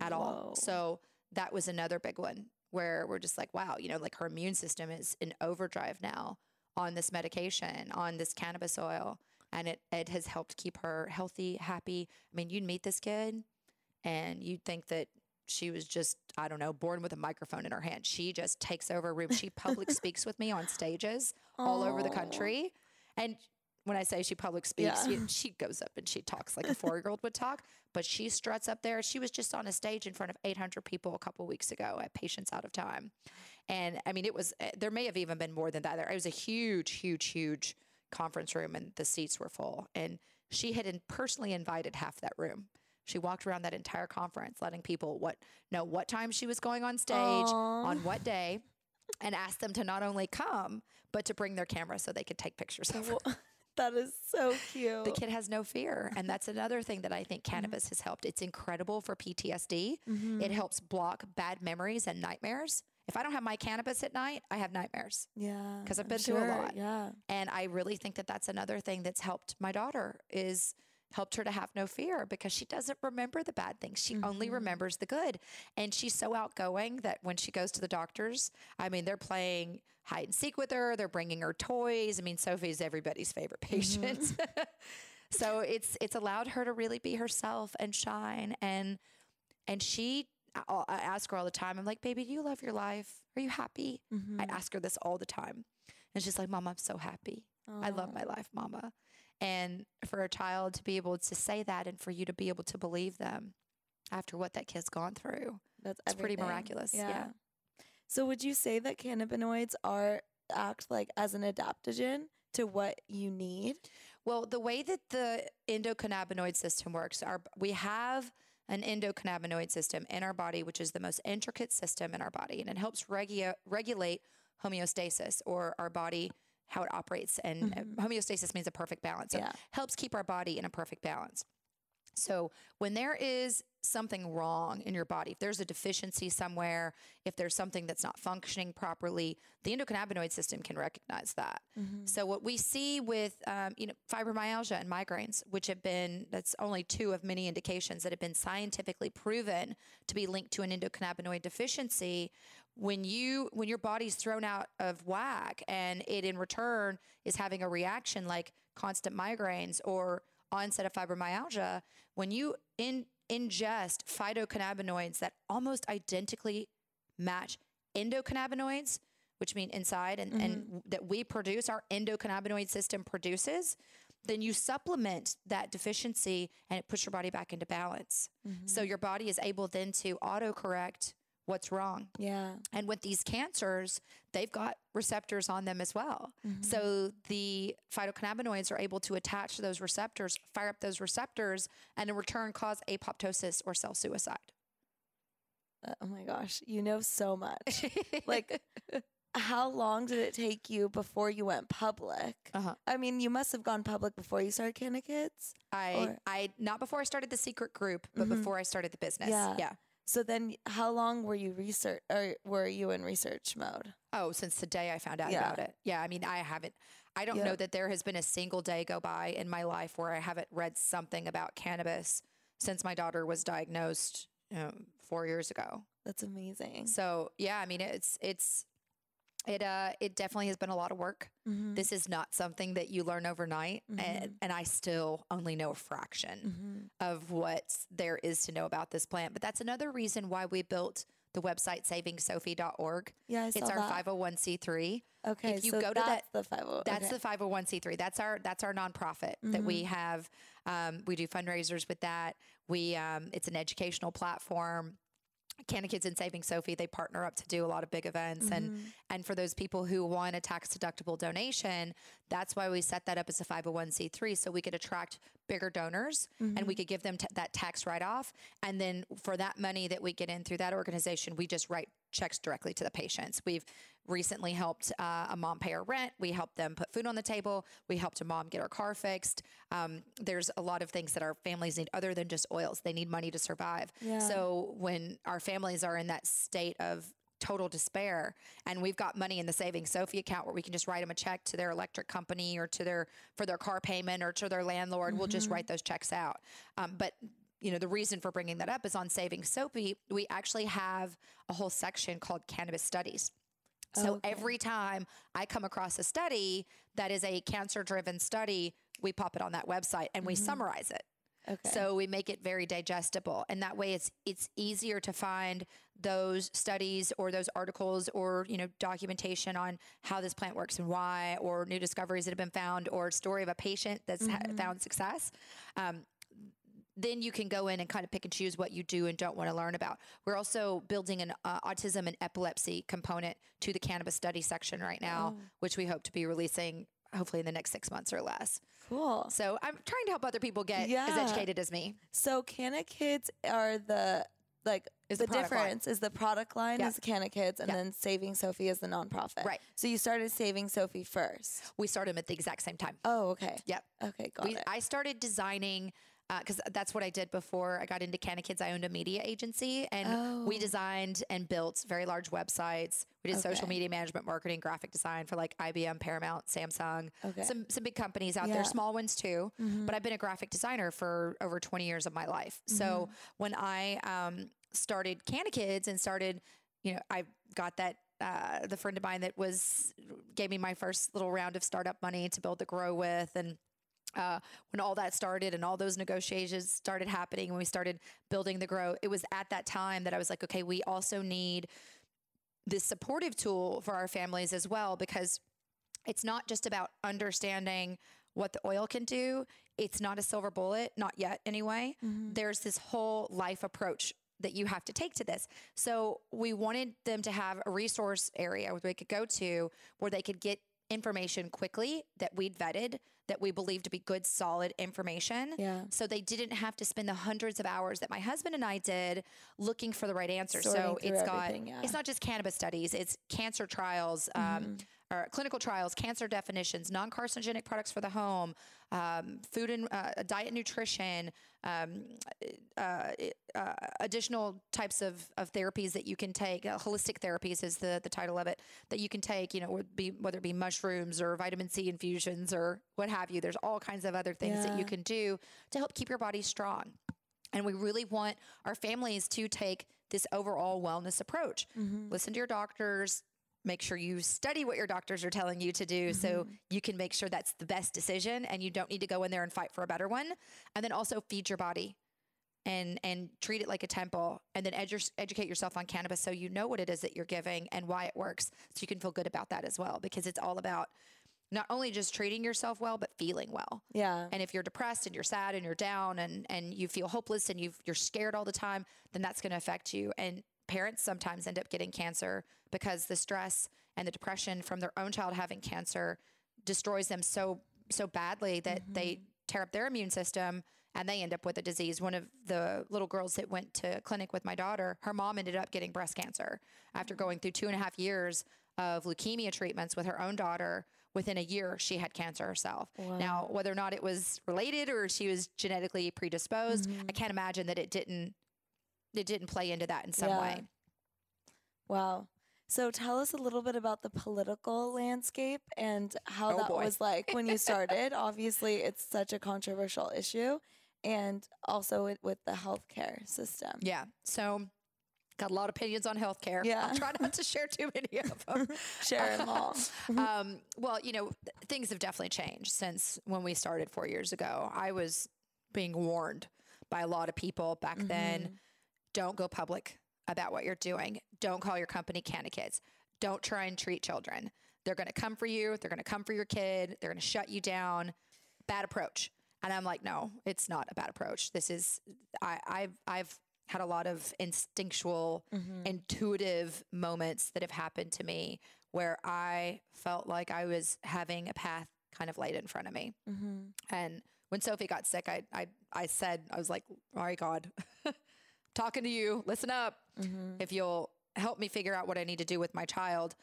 at all." So that was another big one where we're just like, wow, you know, like her immune system is in overdrive now on this medication, on this cannabis oil. And it, it has helped keep her healthy, happy. I mean, you'd meet this kid and you'd think that she was just, I don't know, born with a microphone in her hand. She just takes over a room. She public speaks with me on stages all over the country. And when I say she public speaks, Yeah. she goes up and she talks like a four year old would talk, but she struts up there. She was just on a stage in front of 800 people a couple weeks ago at Patients Out of Time. And I mean, it was, eh, there may have even been more than that. There, it was a huge, huge, huge conference room and the seats were full. And she had in, personally invited half that room. She walked around that entire conference, letting people what know what time she was going on stage, Aw. on what day, and asked them to not only come, but to bring their camera so they could take pictures of her. That is so cute. The kid has no fear. And that's another thing that I think cannabis has helped. It's incredible for PTSD. Mm-hmm. It helps block bad memories and nightmares. If I don't have my cannabis at night, I have nightmares. Yeah. Because I've been through a lot. Yeah. And I really think that that's another thing that's helped my daughter is helped her to have no fear because she doesn't remember the bad things. She only Mhm. remembers the good. And she's so outgoing that when she goes to the doctors, I mean, they're playing hide and seek with her, they're bringing her toys. I mean, Sophie's everybody's favorite patient. so it's it's allowed her to really be herself and shine and and she I I ask her all the time. I'm like, "Baby, do you love your life? Are you happy?" Mm-hmm. I ask her this all the time. And she's like, Mom, I'm so happy. I love my life, mama. And for a child to be able to say that and for you to be able to believe them after what that kid's gone through, That's it's pretty miraculous. Yeah. So would you say that cannabinoids are act like as an adaptogen to what you need? Well, the way that the endocannabinoid system works, our, we have an endocannabinoid system in our body, which is the most intricate system in our body, and it helps regu- regulate homeostasis or our body, how it operates. And Mhm. homeostasis means a perfect balance. So Yeah. helps keep our body in a perfect balance. So when there is something wrong in your body, if there's a deficiency somewhere, if there's something that's not functioning properly, the endocannabinoid system can recognize that. Mm-hmm. So what we see with um, you know fibromyalgia and migraines, which have been that's only two of many indications that have been scientifically proven to be linked to an endocannabinoid deficiency. When you when your body's thrown out of whack and it in return is having a reaction like constant migraines or onset of fibromyalgia, when you in, ingest phytocannabinoids that almost identically match endocannabinoids, which mean inside and, and mm-hmm. that we produce, our endocannabinoid system produces, then you supplement that deficiency and it puts your body back into balance. Mm-hmm. So your body is able then to autocorrect what's wrong. yeah. And with these cancers, they've got receptors on them as well. Mm-hmm. So the phytocannabinoids are able to attach to those receptors, fire up those receptors, and in return cause apoptosis or cell suicide. Uh, oh my gosh, you know so much. Like, how long did it take you before you went public? Uh-huh. I mean, you must have gone public before you started Canna Kids. I, Or- I not before I started the secret group, but Mhm. before I started the business. Yeah. yeah. So then, how long were you research or were you in research mode? Oh, since the day I found out Yeah. about it. Yeah, I mean, I haven't. I don't Yeah. know that there has been a single day go by in my life where I haven't read something about cannabis since my daughter was diagnosed you know, four years ago. That's amazing. So yeah, I mean, it's it's it uh it definitely has been a lot of work. Mhm. This is not something that you learn overnight, Mhm. and and I still only know a fraction Mhm. of what there is to know about this plant. But that's another reason why we built the website savingsophie.org. Yeah, I It's our that. 501c3. Okay, if you so go to that- that's the five hundred. That's the 501c3. That's our that's our nonprofit that we have. Um, we do fundraisers with that. We um, it's an educational platform. Canna Kids and Saving Sophie, they partner up to do a lot of big events. Mm-hmm. And and for those people who want a tax deductible donation, that's why we set that up as a 501c3 so we could attract bigger donors and we could give them t- that tax write off. And then for that money that we get in through that organization, we just write checks directly to the patients. We've recently helped uh, a mom pay her rent. We helped them put food on the table. We helped a mom get her car fixed. Um, there's a lot of things that our families need other than just oils. They need money to survive. Yeah. So when our families are in that state of total despair and we've got money in the savings sophie account where we can just write them a check to their electric company or to their for their car payment or to their landlord we'll just write those checks out um, but you know the reason for bringing that up is on saving Sophie, we actually have a whole section called cannabis studies so Okay. every time I come across a study that is a cancer driven study, we pop it on that website and we summarize it. Okay. So we make it very digestible, and that way it's it's easier to find those studies or those articles or you know documentation on how this plant works and why, or new discoveries that have been found, or story of a patient that's ha- found success. Um, then you can go in and kind of pick and choose what you do and don't want to learn about. We're also building an uh, autism and epilepsy component to the cannabis study section right now, which we hope to be releasing hopefully in the next six months or less. cool. So I'm trying to help other people get as educated as me. So Canna Kids are the like Is the, the product line. difference is the product line Yeah. is Canna Kids and Yeah. then Saving Sophie is the nonprofit. Right. So you started Saving Sophie first. We started them at the exact same time. Oh, okay. Yep. Okay, got We, it. I started designing because that's what I did before I got into Canna Kids. I owned a media agency, and we Oh. designed and built very large websites. We did social media management, marketing, graphic design for like IBM, Paramount, Samsung, Okay. some some big companies out Yeah. there, small ones too. Mhm. But I've been a graphic designer for over 20 years of my life. Mm-hmm. So when I um, started Canna Kids and started, you know, I got that. Uh, the friend of mine that was gave me my first little round of startup money to build the grow with and uh, when all that started and all those negotiations started happening when we started building the grow it was at that time that i was like okay we also need this supportive tool for our families as well because it's not just about understanding what the oil can do it's not a silver bullet not yet anyway Mhm. there's this whole life approach that you have to take to this. So we wanted them to have a resource area where they could go to where they could get information quickly that we'd vetted that we believe to be good solid information. Yeah. So they didn't have to spend the hundreds of hours that my husband and I did looking for the right answer. Sorting so it's got yeah. it's not just cannabis studies, it's cancer trials, um, Mm-hmm. or clinical trials, cancer definitions, non carcinogenic products for the home, um, food and uh, diet and nutrition, um, uh, uh, additional types of, of therapies that you can take. Uh, holistic therapies is the, the title of it that you can take, you know, would be, whether it be mushrooms or vitamin C infusions or what have you. There's all kinds of other things that you can do to help keep your body strong. And we really want our families to take this overall wellness approach. Mhm. Listen to your doctors, make sure you study what your doctors are telling you to do so mm-hmm. you can make sure that's the best decision and you don't need to go in there and fight for a better one. And then also feed your body and and treat it like a temple and then edu- educate yourself on cannabis so you know what it is that you're giving and why it works so you can feel good about that as well because it's all about not only just treating yourself well but feeling well. Yeah. And if you're depressed and you're sad and you're down and, and you feel hopeless and you've, you're scared all the time, then that's going to affect you. And parents sometimes end up getting cancer because the stress and the depression from their own child having cancer destroys them so so badly that they mm-hmm. tear up their immune system and they end up with a disease. One of the little girls that went to clinic with my daughter, her mom ended up getting breast cancer after mm-hmm. going through two and a half years of leukemia treatments with her own daughter. Within a year, she had cancer herself. Now, whether or not it was related or she was genetically predisposed, I mm-hmm. can't imagine that it didn't it didn't play into that in some Yeah. way. Wow. So tell us a little bit about the political landscape and how Oh, that boy. was like when you started. Obviously, it's such a controversial issue, and also with, with the healthcare system. Yeah. So got a lot of opinions on healthcare. Yeah. I'll try not to share too many of them. Share them all. um, well, you know, things have definitely changed since when we started four years ago. I was being warned by a lot of people back then don't go public about what you're doing. Don't call your company Canna Kids. Don't try and treat children. They're going to come for you. They're going to come for your kid. They're going to shut you down. Bad approach. And I'm like, no, it's not a bad approach. This is, I, I've, I've had a lot of instinctual, Mm-hmm. intuitive moments that have happened to me where I felt like I was having a path kind of laid in front of me. Mm-hmm. And when Sophie got sick, I I I said I was like, "All right, God, talking to you. Listen up. Mm-hmm. If you'll help me figure out what I need to do with my child,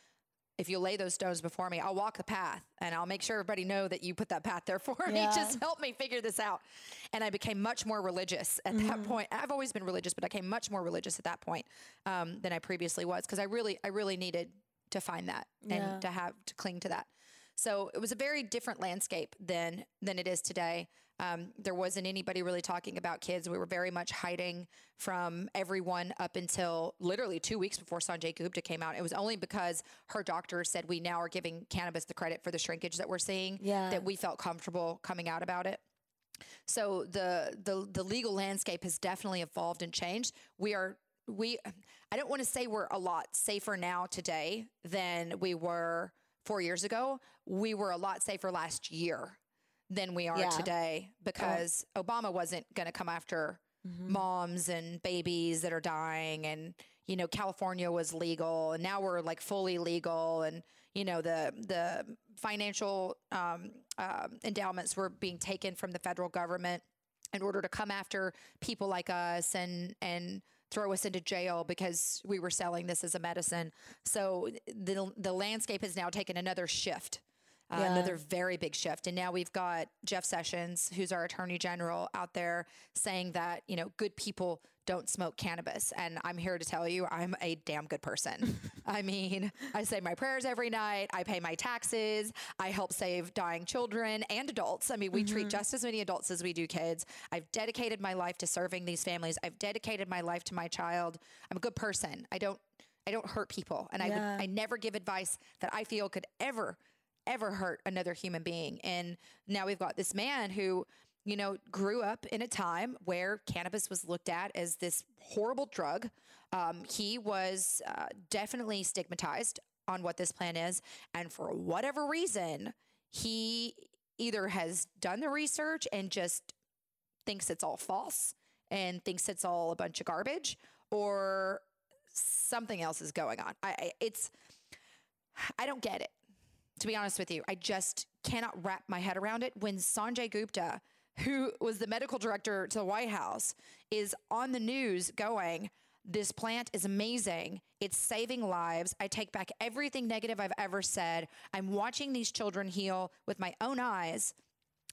if you'll lay those stones before me, I'll walk the path and I'll make sure everybody know that you put that path there for me. Just help me figure this out." And I became much more religious at that point. I've always been religious, but I became much more religious at that point um, than I previously was because I really I really needed to find that Yeah. and to have to cling to that. So it was a very different landscape than than it is today. Um, there wasn't anybody really talking about kids. We were very much hiding from everyone up until literally two weeks before Sanjay Gupta came out. It was only because her doctor said we now are giving cannabis the credit for the shrinkage that we're seeing Yeah. that we felt comfortable coming out about it. So the the the legal landscape has definitely evolved and changed. We are we I don't want to say we're a lot safer now today than we were 4 years ago. We were a lot safer last year than we are Yeah. today because Obama wasn't going to come after Mm-hmm. moms and babies that are dying and you know California was legal and now we're like fully legal and you know the the financial um, um, endowments were being taken from the federal government in order to come after people like us and and throw us into jail because we were selling this as a medicine. So the the landscape has now taken another shift. Uh, Yeah. Another very big shift. And now we've got Jeff Sessions, who's our attorney general, out there saying that, you know, good people don't smoke cannabis. And I'm here to tell you, I'm a damn good person. I mean, I say my prayers every night. I pay my taxes. I help save dying children and adults. I mean, we treat just as many adults as we do kids. I've dedicated my life to serving these families. I've dedicated my life to my child. I'm a good person. I don't I don't hurt people. And I would I never give advice that I feel could ever ever hurt another human being. And now we've got this man who, you know, grew up in a time where cannabis was looked at as this horrible drug. Um, he was uh, definitely stigmatized on what this plan is. And for whatever reason, he either has done the research and just thinks it's all false and thinks it's all a bunch of garbage or something else is going on. I, it's I don't get it. To be honest with you, I just cannot wrap my head around it when Sanjay Gupta, who was the medical director to the White House, is on the news going, this plant is amazing. It's saving lives. I take back everything negative I've ever said. I'm watching these children heal with my own eyes.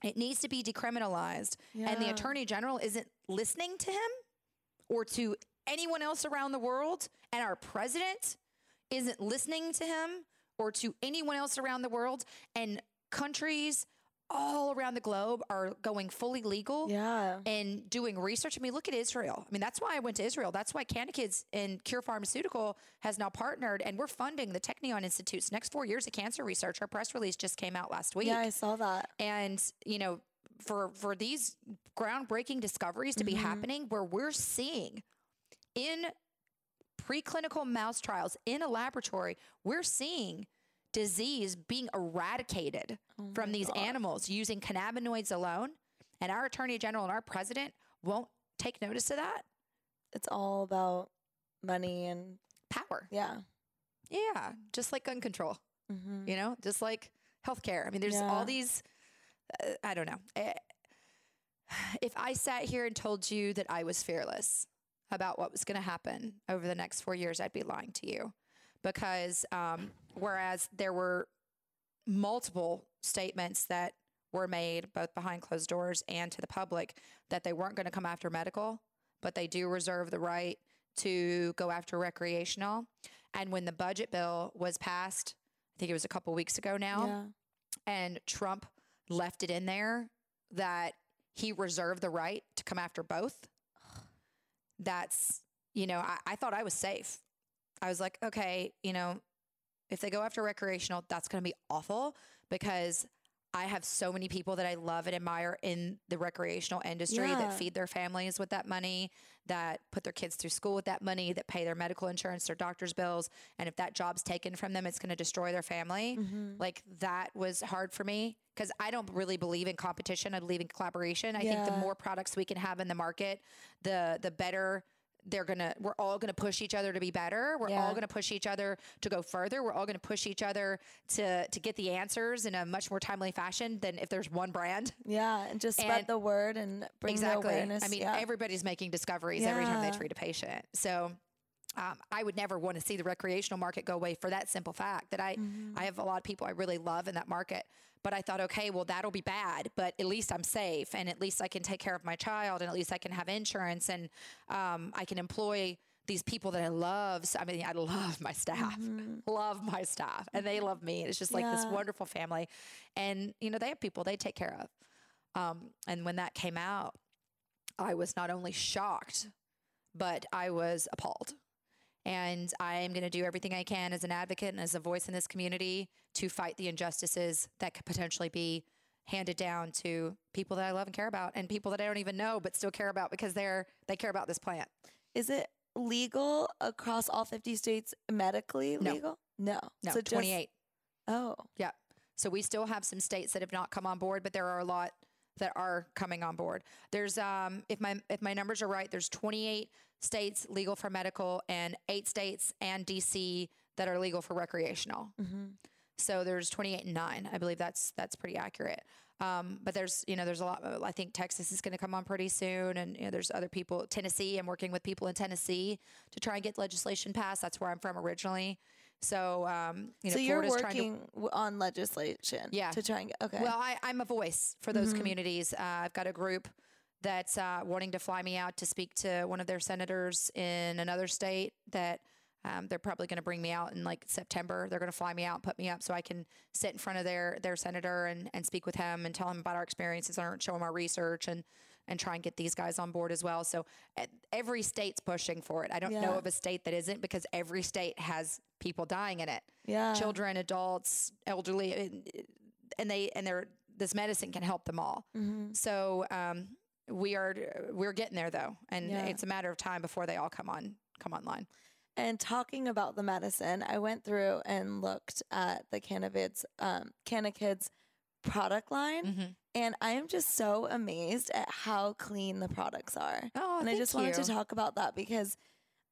It needs to be decriminalized. And the attorney general isn't listening to him or to anyone else around the world. And our president isn't listening to him or to anyone else around the world. And countries all around the globe are going fully legal Yeah. and doing research. I mean, look at Israel. I mean, that's why I went to Israel. That's why CannaKids and Cure Pharmaceutical has now partnered, and we're funding the Technion Institute's next four years of cancer research. Our press release just came out last week Yeah, I saw that. and you know for for these groundbreaking discoveries to be Mm-hmm. happening where we're seeing in preclinical mouse trials in a laboratory we're seeing disease being eradicated Oh from these God. animals using cannabinoids alone and our attorney general and our president won't take notice of that It's all about money and power yeah. yeah just like gun control Mm-hmm. you know, just like healthcare. I mean, there's Yeah. all these, uh, I don't know. If I sat here and told you that I was fearless about what was going to happen over the next four years, I'd be lying to you. Because um, whereas there were multiple statements that were made both behind closed doors and to the public that they weren't going to come after medical, but they do reserve the right to go after recreational. And when the budget bill was passed, I think it was a couple weeks ago now, Yeah. and Trump left it in there that he reserved the right to come after both. That's, you know, I, I thought I was safe. I was like, okay, you know, if they go after recreational, that's going to be awful because I have so many people that I love and admire in the recreational industry Yeah. that feed their families with that money, that put their kids through school with that money, that pay their medical insurance, their doctor's bills. And if that job's taken from them, it's going to destroy their family. Mm-hmm. Like that was hard for me because I don't really believe in competition. I believe in collaboration. I think the more products we can have in the market, the the better they're gonna we're all gonna push each other to be better we're Yeah. all gonna push each other to go further we're all gonna push each other to to get the answers in a much more timely fashion than if there's one brand Yeah, and just spread And- the word and bring exactly awareness. i mean yeah. everybody's making discoveries every time they treat a patient so um, I would never want to see the recreational market go away for that simple fact that I Mm-hmm. I have a lot of people I really love in that market. But I thought, okay, well that'll be bad, but at least I'm safe, and at least I can take care of my child, and at least I can have insurance, and um, I can employ these people that I love. So, I mean, I love my staff, love my staff, and they love me. And it's just like this Mm-hmm. Wonderful family, and you know they have people they take care of. Um, and when that came out, I was not only shocked, but I was appalled. And I am going to do everything I can as an advocate and as a voice in this community to fight the injustices that could potentially be handed down to people that I love and care about and people that I don't even know but still care about because they're they care about this plant. Is it legal across all 50 states medically No. legal? No. No, So just- 28. oh, Yeah. So we still have some states that have not come on board, but there are a lot that are coming on board. There's um if my if my numbers are right, there's 28 states legal for medical and 8 states and DC that are legal for recreational. hmm So there's 28 and 9. I believe that's that's pretty accurate. Um, but there's you know there's a lot. I think Texas is going to come on pretty soon, and you know, there's other people. Tennessee, I'm working with people in Tennessee to try and get legislation passed. That's where I'm from originally. So um, you know, so you're Florida's trying to working on legislation Yeah. to try and get, okay. well, I, I'm a voice for those Mhm. communities. Uh, I've got a group that's uh, wanting to fly me out to speak to one of their senators in another state that um, they're probably going to bring me out in like September. They're going to fly me out and put me up so I can sit in front of their their senator and, and speak with him and tell him about our experiences and show him our research and and try and get these guys on board as well. So every state's pushing for it. I don't know of a state that isn't because every state has people dying in it yeah. children, adults, elderly, and, they and they're this medicine can help them all. hmm So um, we are we're getting there though, and Yeah. it's a matter of time before they all come on come online. And talking about the medicine, I went through and looked at the Cannavids, um, Cannakids product line, Mhm. and I am just so amazed at how clean the products are. Oh, and I just wanted to talk about that because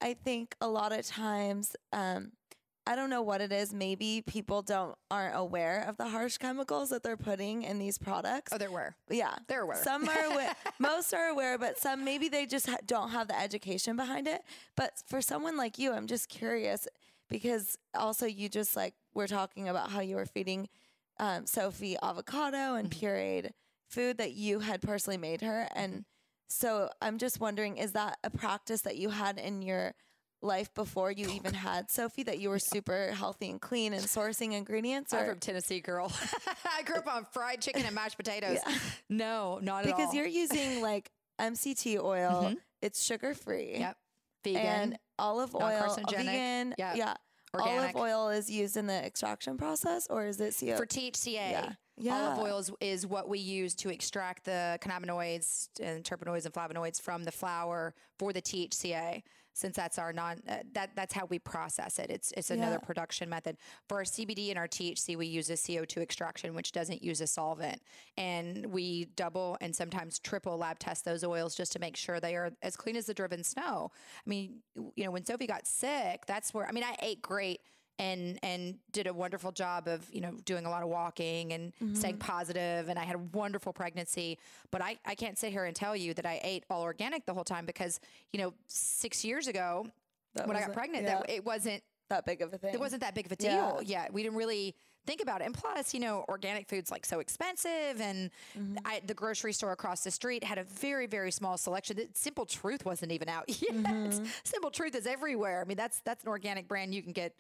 I think a lot of times, um, I don't know what it is. Maybe people don't aren't aware of the harsh chemicals that they're putting in these products. Oh, there were. yeah, There were. some are aware, most are aware, but some maybe they just ha- don't have the education behind it. But for someone like you, I'm just curious because also you just like we're talking about how you were feeding um, Sophie avocado and Mm-hmm. pureed food that you had personally made her, and so I'm just wondering, is that a practice that you had in your life before you even had Sophie that you were super healthy and clean and sourcing ingredients I'm from Tennessee, girl. I grew up on fried chicken and mashed potatoes. Yeah. No, not at all. because you're using like MCT oil, Mhm. it's sugar free. Yep. vegan. And olive oil, vegan, Yep. yeah. Organic. Olive oil is used in the extraction process, or is it CO? for THCA. yeah, yeah. Olive oil is, is what we use to extract the cannabinoids and terpenoids and flavonoids from the flower for the THCA. Since that's our non, uh, that that's how we process it. It's it's another Yeah. production method. For our CBD and our THC, we use a CO2 extraction, which doesn't use a solvent, and we double and sometimes triple lab test those oils just to make sure they are as clean as the driven snow. I mean, you know, when Sophie got sick, that's where I mean, I ate great and and did a wonderful job of you know doing a lot of walking and staying Mm-hmm. positive and i had a wonderful pregnancy but I, I can't sit here and tell you that i ate all organic the whole time because you know six years ago That when i got pregnant yeah, that it wasn't that big of a thing. it wasn't that big of a Yeah. deal yeah we didn't really think about it and plus you know organic food's like so expensive and Mm-hmm. I, the grocery store across the street had a very very small selection The simple truth wasn't even out yet Mm-hmm. simple truth is everywhere i mean that's that's an organic brand you can get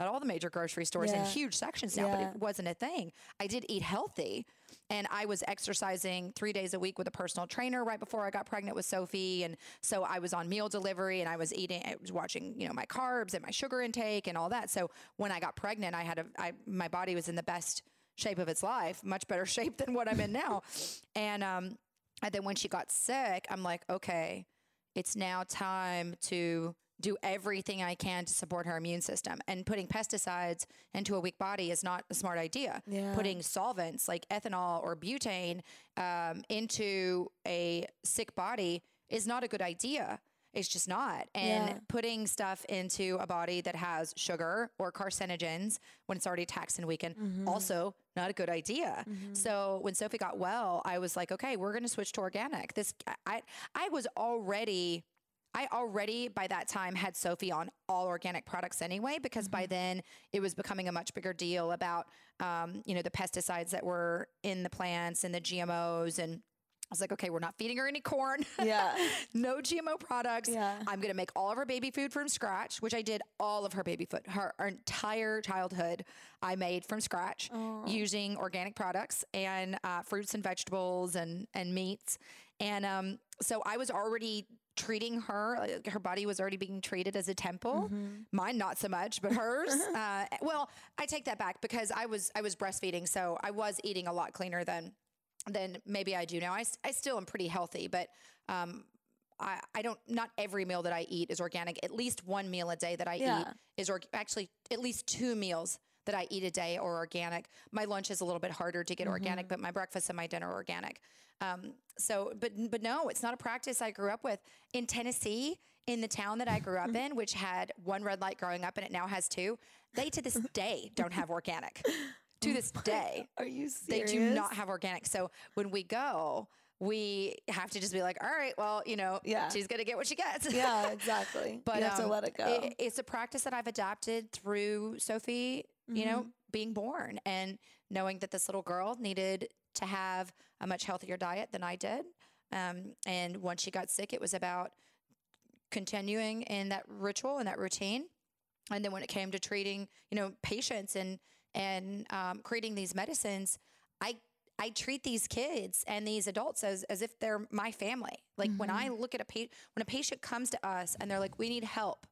at all the major grocery stores in huge sections now but it wasn't a thing i did eat healthy and I was exercising three days a week with a personal trainer right before I got pregnant with Sophie. And so I was on meal delivery and I was eating, I was watching, you know, my carbs and my sugar intake and all that. So when I got pregnant, I had a, I, my body was in the best shape of its life, much better shape than what I'm in now. and, um, and then when she got sick, I'm like, okay, it's now time to do everything I can to support her immune system. And putting pesticides into a weak body is not a smart idea. Yeah. Putting solvents like ethanol or butane um, into a sick body is not a good idea. It's just not. And Yeah. putting stuff into a body that has sugar or carcinogens when it's already taxed and weakened, Mm-hmm. also not a good idea. So when Sophie got well, I was like, okay, we're going to switch to organic. This, I, I was already. I already by that time had Sophie on all organic products anyway, because by then it was becoming a much bigger deal about, um, you know, the pesticides that were in the plants and the GMOs. And I was like, okay, we're not feeding her any corn. Yeah. no GMO products. Yeah. I'm going to make all of her baby food from scratch, which I did all of her baby food. Her, her entire childhood, I made from scratch using organic products and uh, fruits and vegetables and, and meats. And um, so I was already treating her, like, her body was already being treated as a temple. Mine, not so much, but hers. uh, well, I take that back because I was, I was breastfeeding. So I was eating a lot cleaner than than maybe I do now. I, I still am pretty healthy, but um, I, I don't, not every meal that I eat is organic. At least one meal a day that I Yeah. eat is org- actually at least two meals that I eat a day are organic. My lunch is a little bit harder to get organic, but my breakfast and my dinner are organic. Um, so, but, but no, it's not a practice I grew up with in Tennessee, in the town that I grew up in, which had one red light growing up and it now has two. They to this day don't have organic. To this day, Are you serious? they do not have organic. So when we go, we have to just be like, all right, well, you know, Yeah. she's gonna get what she gets. Yeah, exactly. but you have to um, let it go. it- it's a practice that I've adapted through Sophie, you know, Mm-hmm. being born and knowing that this little girl needed to have a much healthier diet than I did. Um, and once she got sick, it was about continuing in that ritual and that routine. And then when it came to treating, you know, patients and and um, creating these medicines, I I treat these kids and these adults as as if they're my family. Like when I look at a pa- when a patient comes to us and they're like, "We need help,"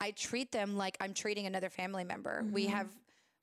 I treat them like I'm treating another family member. We have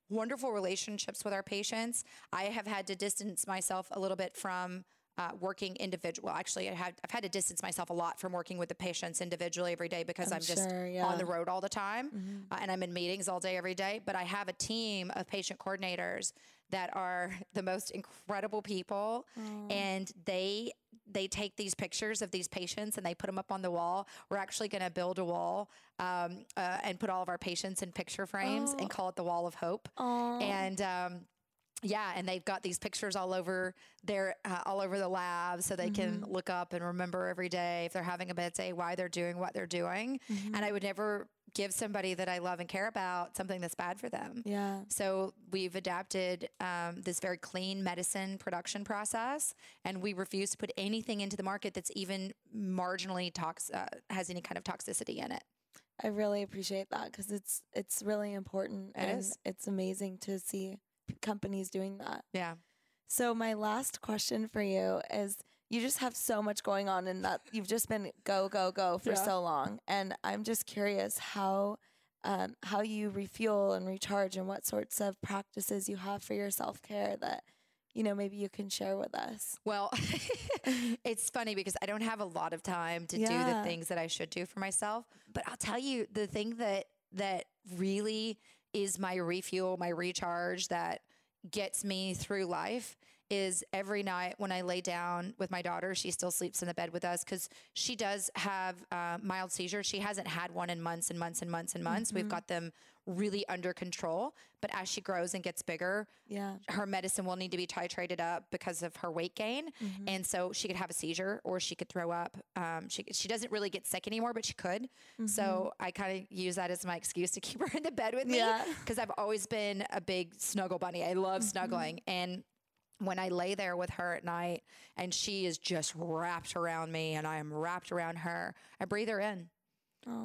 wonderful relationships with our patients. I have had to distance myself a little bit from uh, working individual. Actually, I have, I've had to distance myself a lot from working with the patients individually every day because I'm, just sure, on the road all the time uh, and I'm in meetings all day every day. But I have a team of patient coordinators that are the most incredible people, and they they take these pictures of these patients and they put them up on the wall. We're actually going to build a wall um, uh, and put all of our patients in picture frames and call it the Wall of Hope. Aw. And um, yeah, and they've got these pictures all over their uh, all over the lab, so they can look up and remember every day if they're having a bad day why they're doing what they're doing. And I would never give somebody that I love and care about something that's bad for them. yeah. So we've adapted um, this very clean medicine production process, and we refuse to put anything into the market that's even marginally tox uh, has any kind of toxicity in it. I really appreciate that because it's it's really important It and is. it's amazing to see companies doing that. Yeah. So my last question for you is you just have so much going on and that you've just been go go go for Yeah. so long and I'm just curious how um, how you refuel and recharge and what sorts of practices you have for your self-care that you know maybe you can share with us. Well, it's funny because I don't have a lot of time to do the things that I should do for myself. But I'll tell you the thing that that really is my refuel, my recharge that gets me through life is every night when I lay down with my daughter, she still sleeps in the bed with us because she does have uh, mild seizures. She hasn't had one in months and months and months and months. We've got them really under control. But as she grows and gets bigger, Yeah. her medicine will need to be titrated up because of her weight gain, Mm-hmm. and so she could have a seizure or she could throw up. Um, she she doesn't really get sick anymore, but she could. So I kind of use that as my excuse to keep her in the bed with me Yeah. because I've always been a big snuggle bunny. I love snuggling, and when I lay there with her at night and she is just wrapped around me and I am wrapped around her, I breathe her in.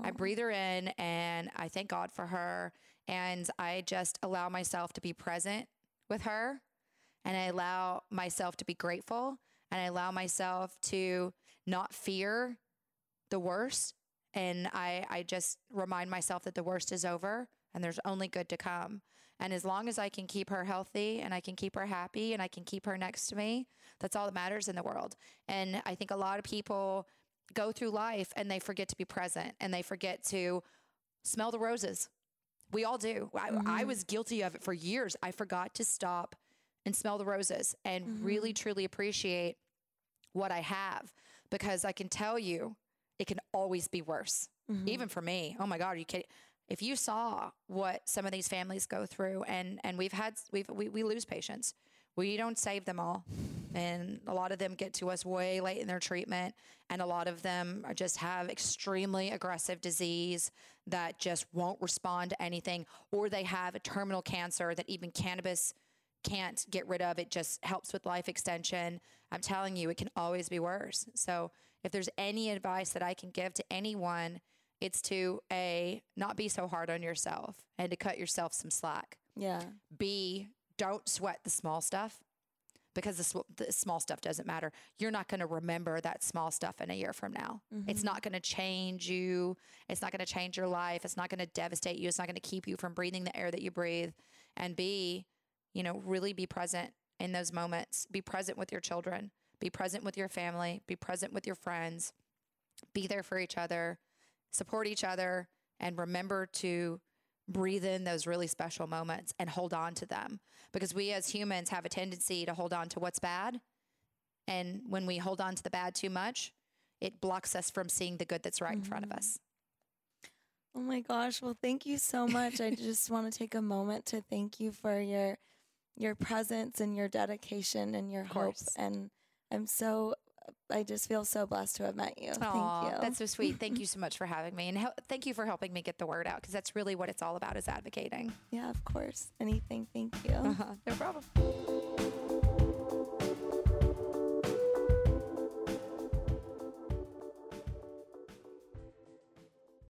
I breathe her in and I thank God for her. And I just allow myself to be present with her. And I allow myself to be grateful. And I allow myself to not fear the worst. And I, I just remind myself that the worst is over and there's only good to come. And as long as I can keep her healthy and I can keep her happy and I can keep her next to me, that's all that matters in the world. And I think a lot of people go through life and they forget to be present and they forget to smell the roses. We all do. I, I was guilty of it for years. I forgot to stop and smell the roses and really truly appreciate what I have because I can tell you it can always be worse. Mhm. Even for me. Oh my God, are you kidding? If you saw what some of these families go through, and and we've had we've we, we lose patients. We don't save them all, and a lot of them get to us way late in their treatment, and a lot of them just have extremely aggressive disease that just won't respond to anything, or they have a terminal cancer that even cannabis can't get rid of. It just helps with life extension. I'm telling you, it can always be worse. So, if there's any advice that I can give to anyone, it's to A, not be so hard on yourself and to cut yourself some slack. Yeah. B, don't sweat the small stuff because the, sw- the small stuff doesn't matter. You're not going to remember that small stuff in a year from now. It's Mhm. not going to change you. It's not going to change your life. It's not going to devastate you. It's not going to keep you from breathing the air that you breathe. And B, you know, really be present in those moments. Be present with your children. Be present with your family. Be present with your friends. Be there for each other. Support each other. And remember to breathe in those really special moments and hold on to them because we as humans have a tendency to hold on to what's bad. And when we hold on to the bad too much, it blocks us from seeing the good that's right in front of Mhm. us. Oh my gosh. Well, thank you so much. I just want to take a moment to thank you for your your presence and your dedication and your hope. And I'm so I just feel so blessed to have met you. Aw, thank you. That's so sweet. Thank you so much for having me. And hel- thank you for helping me get the word out because that's really what it's all about is advocating. yeah, of course. Anything. Thank you. Uh-huh. No problem.